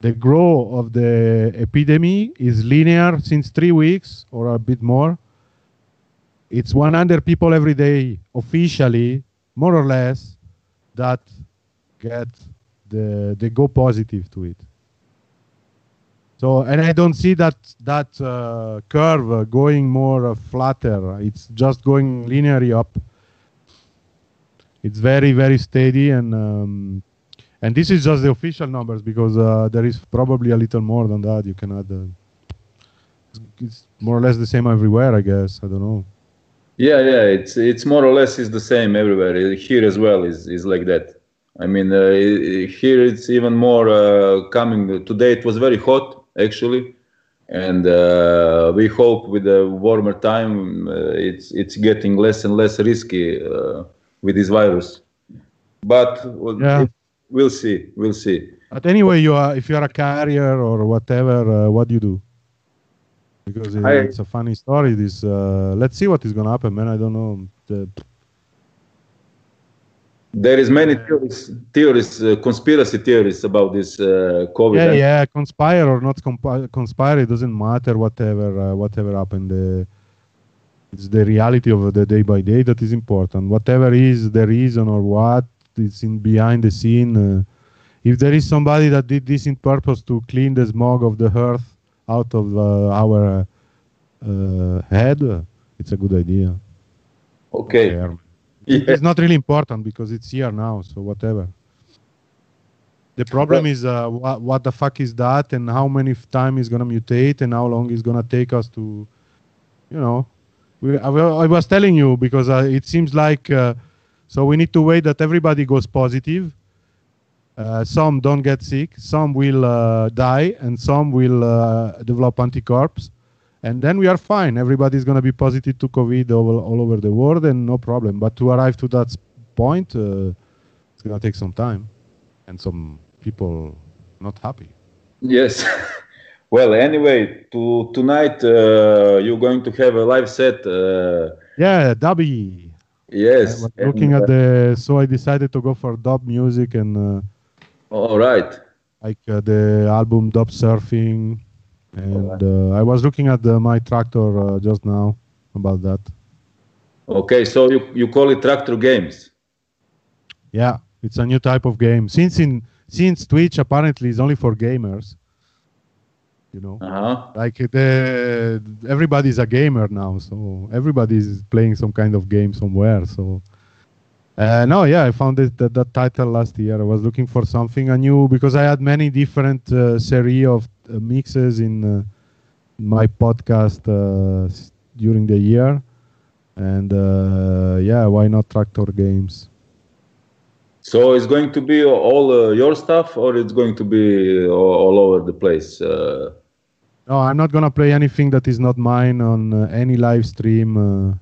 the growth of the epidemic is linear since three weeks or a bit more. It's 100 people every day officially, more or less, that get the they go positive to it. So, and I don't see that that uh, curve going more uh, flatter. It's just going linearly up. It's very very steady, and um, and this is just the official numbers because uh, there is probably a little more than that. You can add. Uh, it's more or less the same everywhere, I guess. I don't know. Yeah, yeah, it's it's more or less is the same everywhere. Here as well is is like that. I mean, uh, here it's even more uh, coming. Today it was very hot actually, and uh, we hope with the warmer time uh, it's it's getting less and less risky uh, with this virus. But yeah. it, we'll see, we'll see. But anyway, you are if you are a carrier or whatever, uh, what do you do? Because I, it's a funny story. This let's see what is gonna happen, man. I don't know. The, there is many theories, theories uh, conspiracy theories about this uh, COVID. Yeah, yeah, conspire or not compi- conspire, it doesn't matter. Whatever, uh, whatever happened, uh, it's the reality of the day by day that is important. Whatever is the reason or what is in behind the scene. Uh, if there is somebody that did this in purpose to clean the smog of the earth out of uh, our head, it's a good idea. Okay. yeah. it's not really important because it's here now so whatever the problem is uh, what, what the fuck is that and how many time is going to mutate and how long is going to take us to you know we, I, I was telling you because uh, it seems like uh, so we need to wait that everybody goes positive uh, some don't get sick some will uh, die and some will uh, develop anticorps and then we are fine. Everybody's going to be positive to COVID all, all over the world, and no problem. But to arrive to that point, uh, it's going to take some time, and some people not happy. Yes. well, anyway, to tonight uh, you're going to have a live set. Uh, yeah, dubby. Yes. looking and, at the, so I decided to go for dub music and. Uh, all right. Like uh, the album Dub Surfing and uh, I was looking at the, my tractor uh, just now about that. Okay, so you, you call it tractor games? Yeah, it's a new type of game. Since in since Twitch apparently is only for gamers, you know, uh-huh. like the everybody's a gamer now, so everybody's playing some kind of game somewhere. So. Uh, no, yeah, I found it, that, that title last year. I was looking for something I knew because I had many different uh, series of uh, mixes in uh, my podcast uh, during the year, and yeah, why not tractor games? So it's going to be all your stuff, or it's going to be all, all over the place. No, I'm not gonna play anything that is not mine on uh, any live stream. Uh,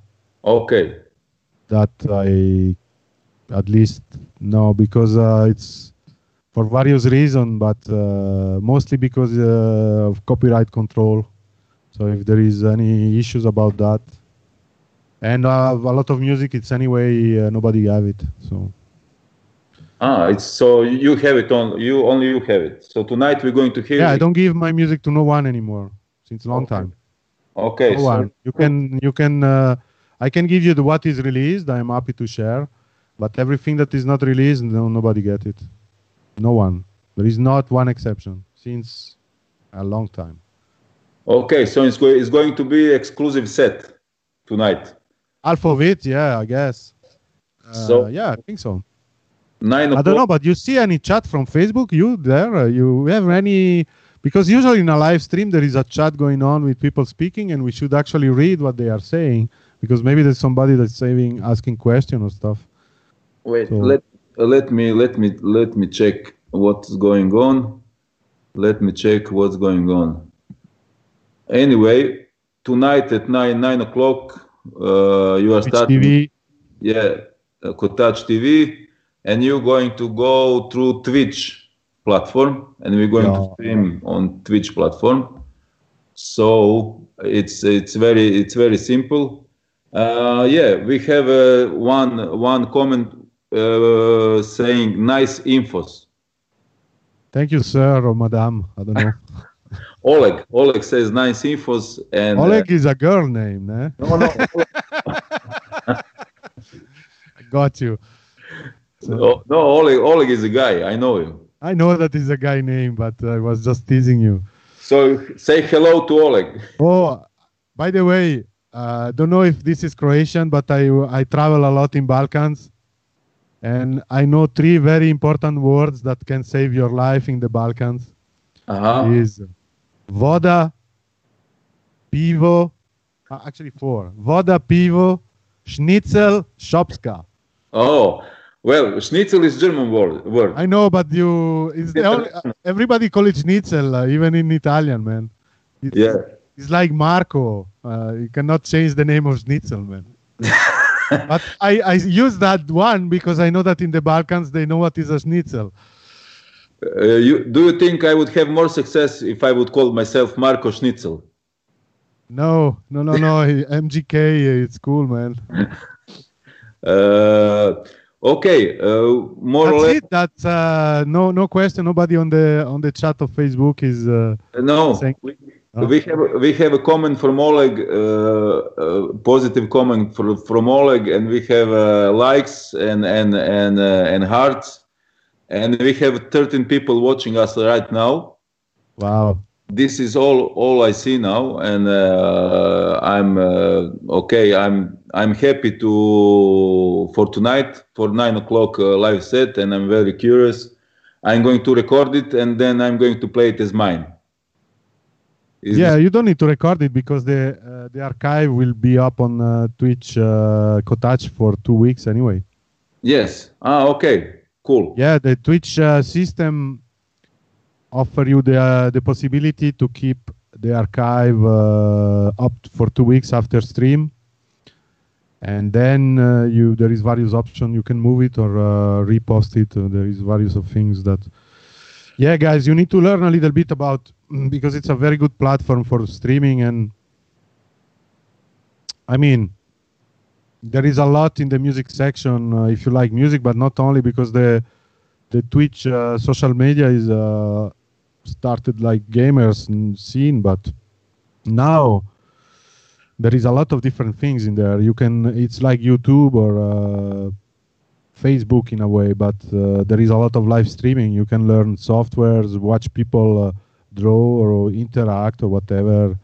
okay. That I, at least no, because uh, it's for various reasons, but uh, mostly because uh, of copyright control. So if there is any issues about that, and uh, a lot of music, it's anyway uh, nobody have it. So. Ah, it's so you have it on you only you have it. So tonight we're going to hear. Yeah, it. I don't give my music to no one anymore since a long okay. time. Okay. No so one. You can you can uh, I can give you the what is released. I'm happy to share, but everything that is not released, no nobody get it. No one. There is not one exception since a long time. Okay, so it's, go- it's going to be exclusive set tonight. Half of it, yeah, I guess. Uh, so yeah, I think so. Nine. I don't know, but you see any chat from Facebook? You there? Uh, you have any? Because usually in a live stream there is a chat going on with people speaking, and we should actually read what they are saying because maybe there's somebody that's saving asking question or stuff. Wait, so, let uh, let me let me let me check what's going on. Let me check what's going on. Anyway, tonight at nine nine o'clock, uh, you are Twitch starting. TV. Yeah, uh, TV, and you're going to go through Twitch platform, and we're going yeah. to stream on Twitch platform. So it's it's very it's very simple. Uh, yeah, we have uh, one one comment uh, saying nice infos. Thank you, sir or madame. I don't know. Oleg. Oleg says nice infos and Oleg is a girl name, eh? No, no. Got you. no, no, Oleg. Oleg is a guy. I know him. I know that is a guy name, but I was just teasing you. So say hello to Oleg. Oh, by the way, I uh, don't know if this is Croatian, but I I travel a lot in Balkans, and I know three very important words that can save your life in the Balkans. Uh-huh. Is voda, pivo, uh, actually four. Voda, pivo, schnitzel, shopska. Oh, well, schnitzel is German word. word. I know, but you it's the only, uh, everybody call it schnitzel, uh, even in Italian, man. It's, Yeah. It's like Marco. Uh, you cannot change the name of schnitzel, man. but I, I use that one because I know that in the Balkans they know what is a schnitzel. Uh, you, do you think I would have more success if I would call myself Marco Schnitzel? No, no, no, no. MGK, it's cool, man. Uh, okay, uh, more or That's less. it. That's uh, no, no question. Nobody on the on the chat of Facebook is. Uh, No, Thank- we, we have we have a comment from Oleg, uh, uh, positive comment from from Oleg, and we have uh, likes and and and uh, and hearts, and we have 13 people watching us right now. wow. This is all all I see now, and uh, I'm uh, okay. I'm I'm happy to for tonight for nine o'clock uh, live set, and I'm very curious. I'm going to record it, and then I'm going to play it as mine. Is yeah, you don't need to record it because the uh, the archive will be up on uh, Twitch uh, Kotač for two weeks anyway. Yes. Ah, okay. Cool. Yeah, the Twitch uh, system offer you the uh, the possibility to keep the archive uh, up for two weeks after stream, and then uh, you there is various option you can move it or uh, repost it. There is various of things that. Yeah, guys, you need to learn a little bit about because it's a very good platform for streaming and. I mean, there is a lot in the music section uh, if you like music, but not only because the the Twitch uh, social media is uh, started like gamers scene, but now there is a lot of different things in there. You can it's like YouTube or uh, Facebook in a way, but uh, there is a lot of live streaming. You can learn softwares, watch people uh, draw or interact or whatever.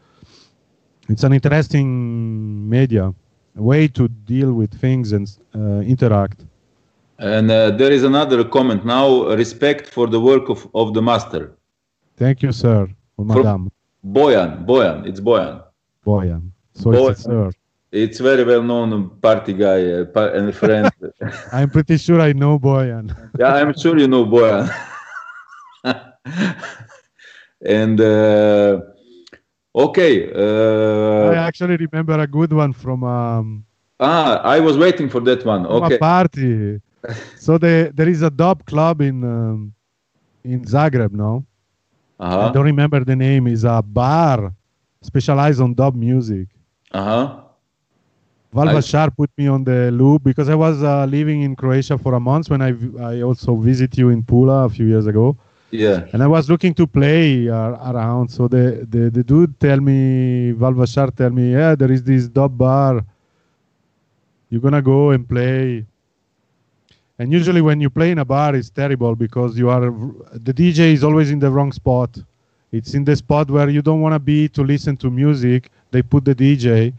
It's an interesting media, a way to deal with things and uh, interact. And uh, there is another comment now. Respect for the work of, of the master. Thank you, sir, or madam, Boyan. Boyan. It's Boyan. Boyan. So Boyan. it's a sir. It's very well known party guy uh, and friend. I'm pretty sure I know Boyan. yeah, I'm sure you know Boyan. and uh, okay. I Uh, actually remember a good one from um, ah, I was waiting for that one. Okay. a party. so the, there is a dub club in um, in Zagreb, no? I Uh-huh. don't remember the name. Is a bar specialized on dub music. Uh-huh. Val I- put me on the loop because I was uh, living in Croatia for a month when I v- I also visit you in Pula a few years ago. Yeah. and I was looking to play uh, around. So the, the the dude tell me, Valvashar tell me, yeah, there is this dub bar. You're gonna go and play. And usually when you play in a bar, it's terrible because you are the DJ is always in the wrong spot. It's in the spot where you don't want to be to listen to music. They put the DJ,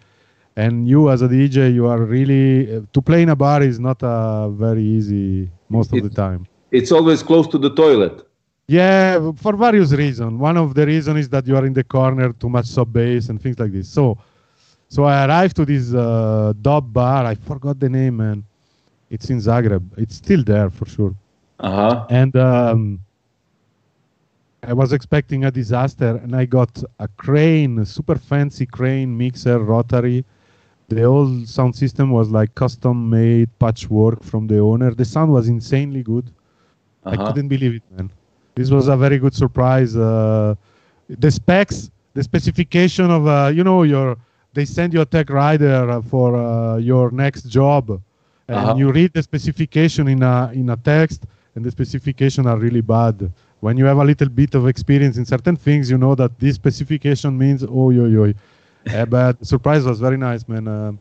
and you as a DJ, you are really to play in a bar is not uh, very easy most of the time. It's always close to the toilet. Yeah, for various reasons. One of the reasons is that you are in the corner, too much sub bass and things like this. So, so I arrived to this uh, dub bar. I forgot the name, man. It's in Zagreb. It's still there for sure. Uh-huh. And um, I was expecting a disaster, and I got a crane, a super fancy crane mixer, rotary. The whole sound system was like custom made patchwork from the owner. The sound was insanely good. Uh-huh. I couldn't believe it, man. This was a very good surprise. Uh, the specs, the specification of, uh, you know, your they send you a tech rider uh, for uh, your next job, and Uh-huh. you read the specification in a in a text, and the specification are really bad. when you have a little bit of experience in certain things, you know that this specification means oh yo yo. uh, but the surprise was very nice, man. Uh,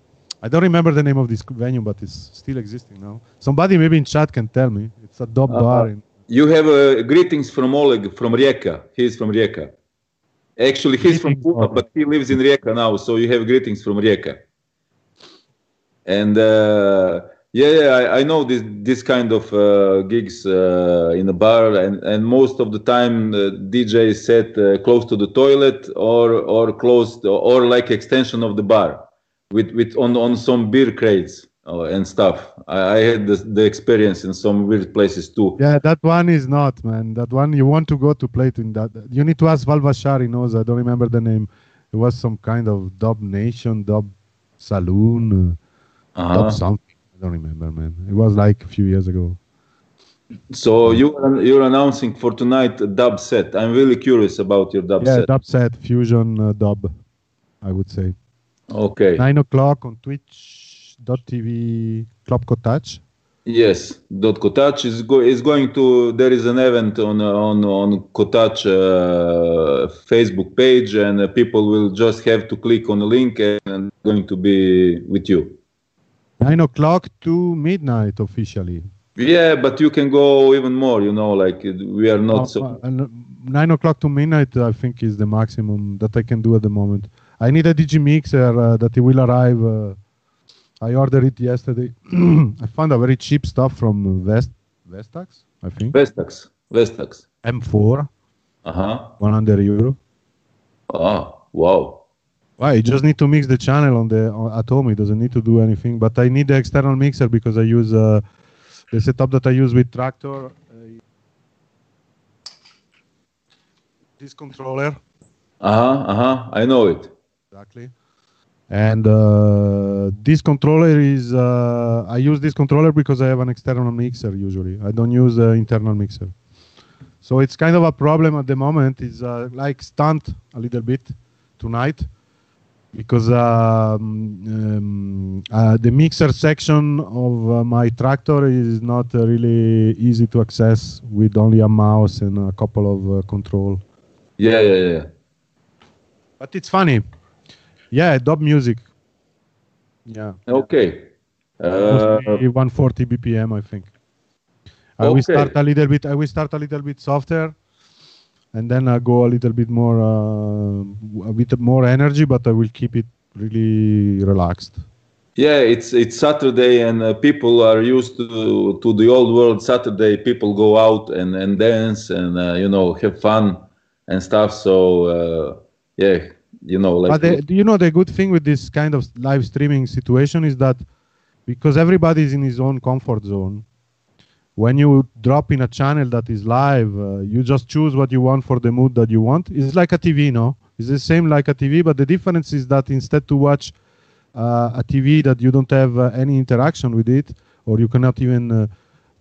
I don't remember the name of this venue, but it's still existing now. Somebody maybe in chat can tell me. It's a dub Uh-huh. bar. In, You have uh, greetings from Oleg from Rijeka. He's from Rijeka. Actually, he's from Pula, but he lives in Rijeka now, so you have greetings from Rijeka. And uh, yeah, yeah, I, I know this this kind of uh, gigs uh, in a bar, and, and most of the time uh, DJ is set uh, close to the toilet or or close to, or like extension of the bar, with with on on some beer crates and stuff. I, I had the, the experience in some weird places too. yeah, that one is not, man. That one you want to go to play in that. You need to ask Valvashar. He knows. I don't remember the name. It was some kind of dub nation, dub saloon, uh, Uh-huh. dub something. I don't remember, man. It was like a few years ago. So you you're announcing for tonight a dub set. I'm really curious about your dub yeah, set. dub set fusion uh, dub. I would say Okay. nine o'clock on Twitch.tv Club Kotač. Yes. Dot Kotač is go is going to. There is an event on uh, on on Kotač uh, Facebook page, and uh, people will just have to click on the link and going to be with you. Nine o'clock to midnight officially. Yeah, but you can go even more. You know, like uh, we are not Uh, so. uh, uh, nine o'clock to midnight, I think, is the maximum that I can do at the moment. I need a DJ mixer uh, that it will arrive. I ordered it yesterday. I found a very cheap stuff from Vest Vestax, I think. Vestax. Vestax. M4, Uh huh. 100 euro. Ah, wow. Why? You just need to mix the channel on the on, at home. It doesn't need to do anything. But I need the external mixer because I use uh, the setup that I use with Traktor. Uh, this controller. Uh huh. Uh huh. I know it. Exactly. And uh, this controller is uh, I use this controller because I have an external mixer usually. I don't use the internal mixer. So it's kind of a problem at the moment. It's uh, like stunt a little bit tonight because um, um, uh, the mixer section of uh, my Traktor is not really easy to access with only a mouse and a couple of uh, control. Yeah, yeah, yeah. But it's funny. Yeah, dub music. Yeah. Okay. Uh, 140 BPM, I think. I will start a little bit. I will start a little bit softer, and then I go a little bit more, uh, a bit more energy, but I will keep it really relaxed. yeah, it's it's Saturday and uh, people are used to to the old world. Saturday, people go out and and dance and uh, you know have fun and stuff. So uh, yeah, you know, like but the, you know, the good thing with this kind of live streaming situation is that because everybody is in his own comfort zone. When you drop in a channel that is live, uh, you just choose what you want for the mood that you want. It's like a TV, no? It's the same like a TV, but the difference is that instead to watch uh, a TV that you don't have uh, any interaction with it, or you cannot even uh,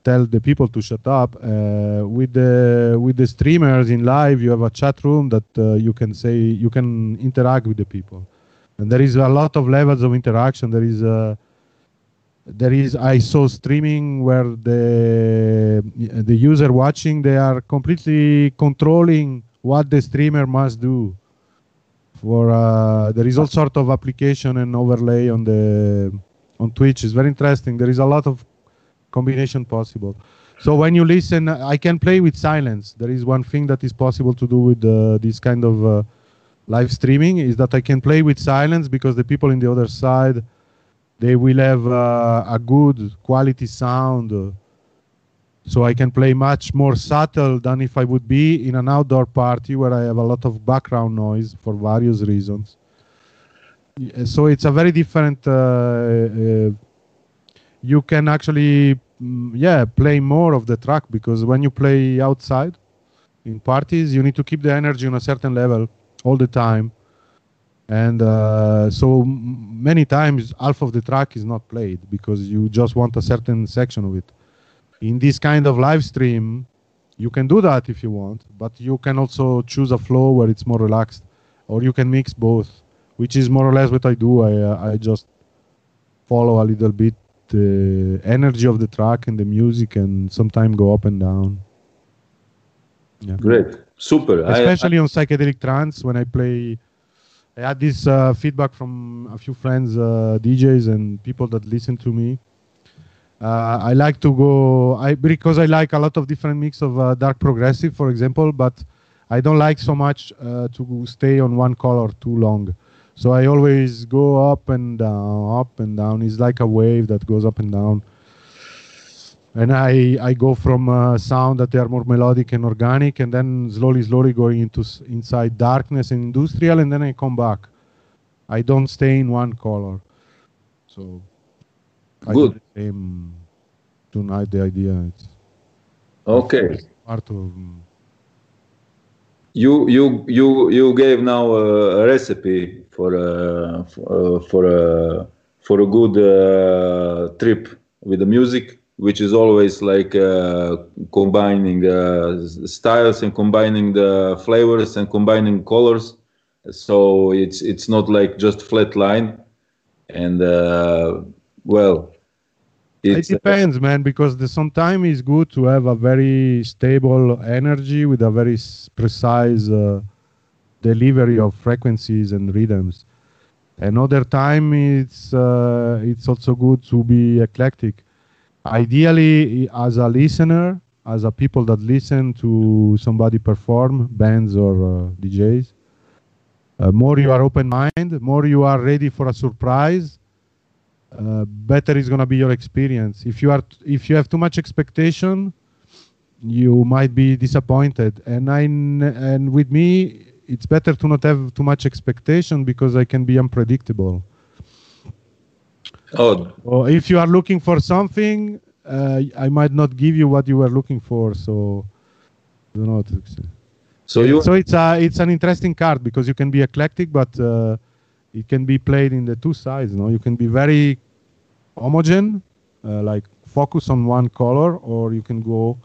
tell the people to shut up. Uh, with the with the streamers in live, you have a chat room that uh, you can say you can interact with the people, and there is a lot of levels of interaction. There is uh, there is I saw streaming where the the user watching they are completely controlling what the streamer must do. For uh, there is all sort of application and overlay on the on Twitch. It's very interesting. There is a lot of combination possible. So when you listen, I can play with silence. There is one thing that is possible to do with uh, this kind of uh, live streaming is that I can play with silence because the people in the other side they will have uh, a good quality sound. uh, so I can play much more subtle than if I would be in an outdoor party where I have a lot of background noise for various reasons. So it's a very different. You can actually, mm, yeah, play more of the track because when you play outside in parties, you need to keep the energy on a certain level all the time. And uh, so many times half of the track is not played because you just want a certain section of it. In this kind of live stream you can do that if you want but you can also choose a flow where it's more relaxed or you can mix both which is more or less what i do. I, uh, I just follow a little bit the energy of the track and the music and sometimes go up and down Yeah. Great, super. Especially I, I, on psychedelic trance when I play. I had this uh, feedback from a few friends, uh, DJs, and people that listen to me. Uh, I like to go I because I like a lot of different mix of uh, dark progressive, for example, but I don't like so much uh, to stay on one color too long. So I always go up and down, up and down. It's like a wave that goes up and down. And I, I go from uh, sound that they are more melodic and organic, and then slowly, slowly going into inside darkness and industrial, and then I come back. I don't stay in one color. So I Good. Same tonight. The idea. It's okay. Part of you you you you gave now a recipe for a for, for a for a good uh, trip with the music which is always like uh, combining uh, styles and combining the flavors and combining colors. So it's it's not like just flat line. And uh, well it depends, man, because the, sometimes it's good to have a very stable energy with a very precise uh, delivery of frequencies and rhythms. Another time, it's uh, it's also good to be eclectic. Ideally, as a listener, as a people that listen to somebody perform, bands or uh, DJs, uh, more you are open minded, more you are ready for a surprise uh, better is to be your experience. If you are, if you have too much expectation, you might be disappointed. And I, and with me, it's better to not have too much expectation because I can be unpredictable. Oh. Or if you are looking for something, uh, I might not give you what you were looking for. So, I don't know what to say. So you. So it's a, it's an interesting card because you can be eclectic, but. Uh, it can be played in the two sides. No, you can be very homogen, uh, like focus on one color, or you can go.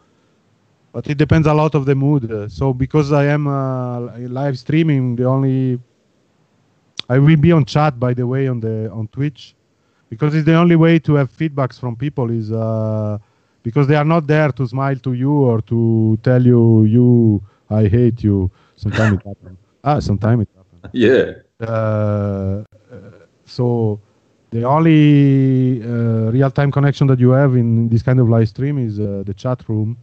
But it depends a lot of the mood. Uh, so because I am uh, live streaming, the only I will be on chat by the way on the on Twitch, because it's the only way to have feedbacks from people is uh, because they are not there to smile to you or to tell you you I hate you. Sometimes it happens. Ah, sometimes it happens. Yeah. Uh, so the only uh, real-time connection that you have in this kind of live stream is uh, the chat room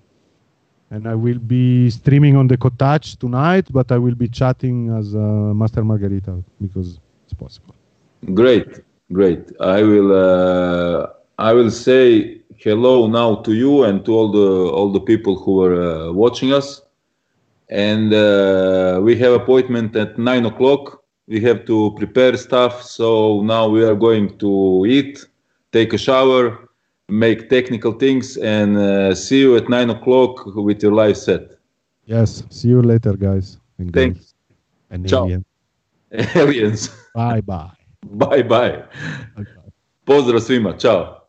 and I will be streaming on the Kotač tonight, but I will be chatting as uh, Master Margarita because it's possible. Great, great. I will. Uh, I will say hello now to you and to all the all the people who are uh, watching us. And uh, we have appointment at nine o'clock we have to prepare stuff. So now we are going to eat, take a shower, make technical things, and uh, see you at nine o'clock with your live set. Yes. See you later, guys. And Thanks. And Ciao. Aliens. aliens. Bye bye. Bye bye. -bye. Pozdrav svima. Ciao.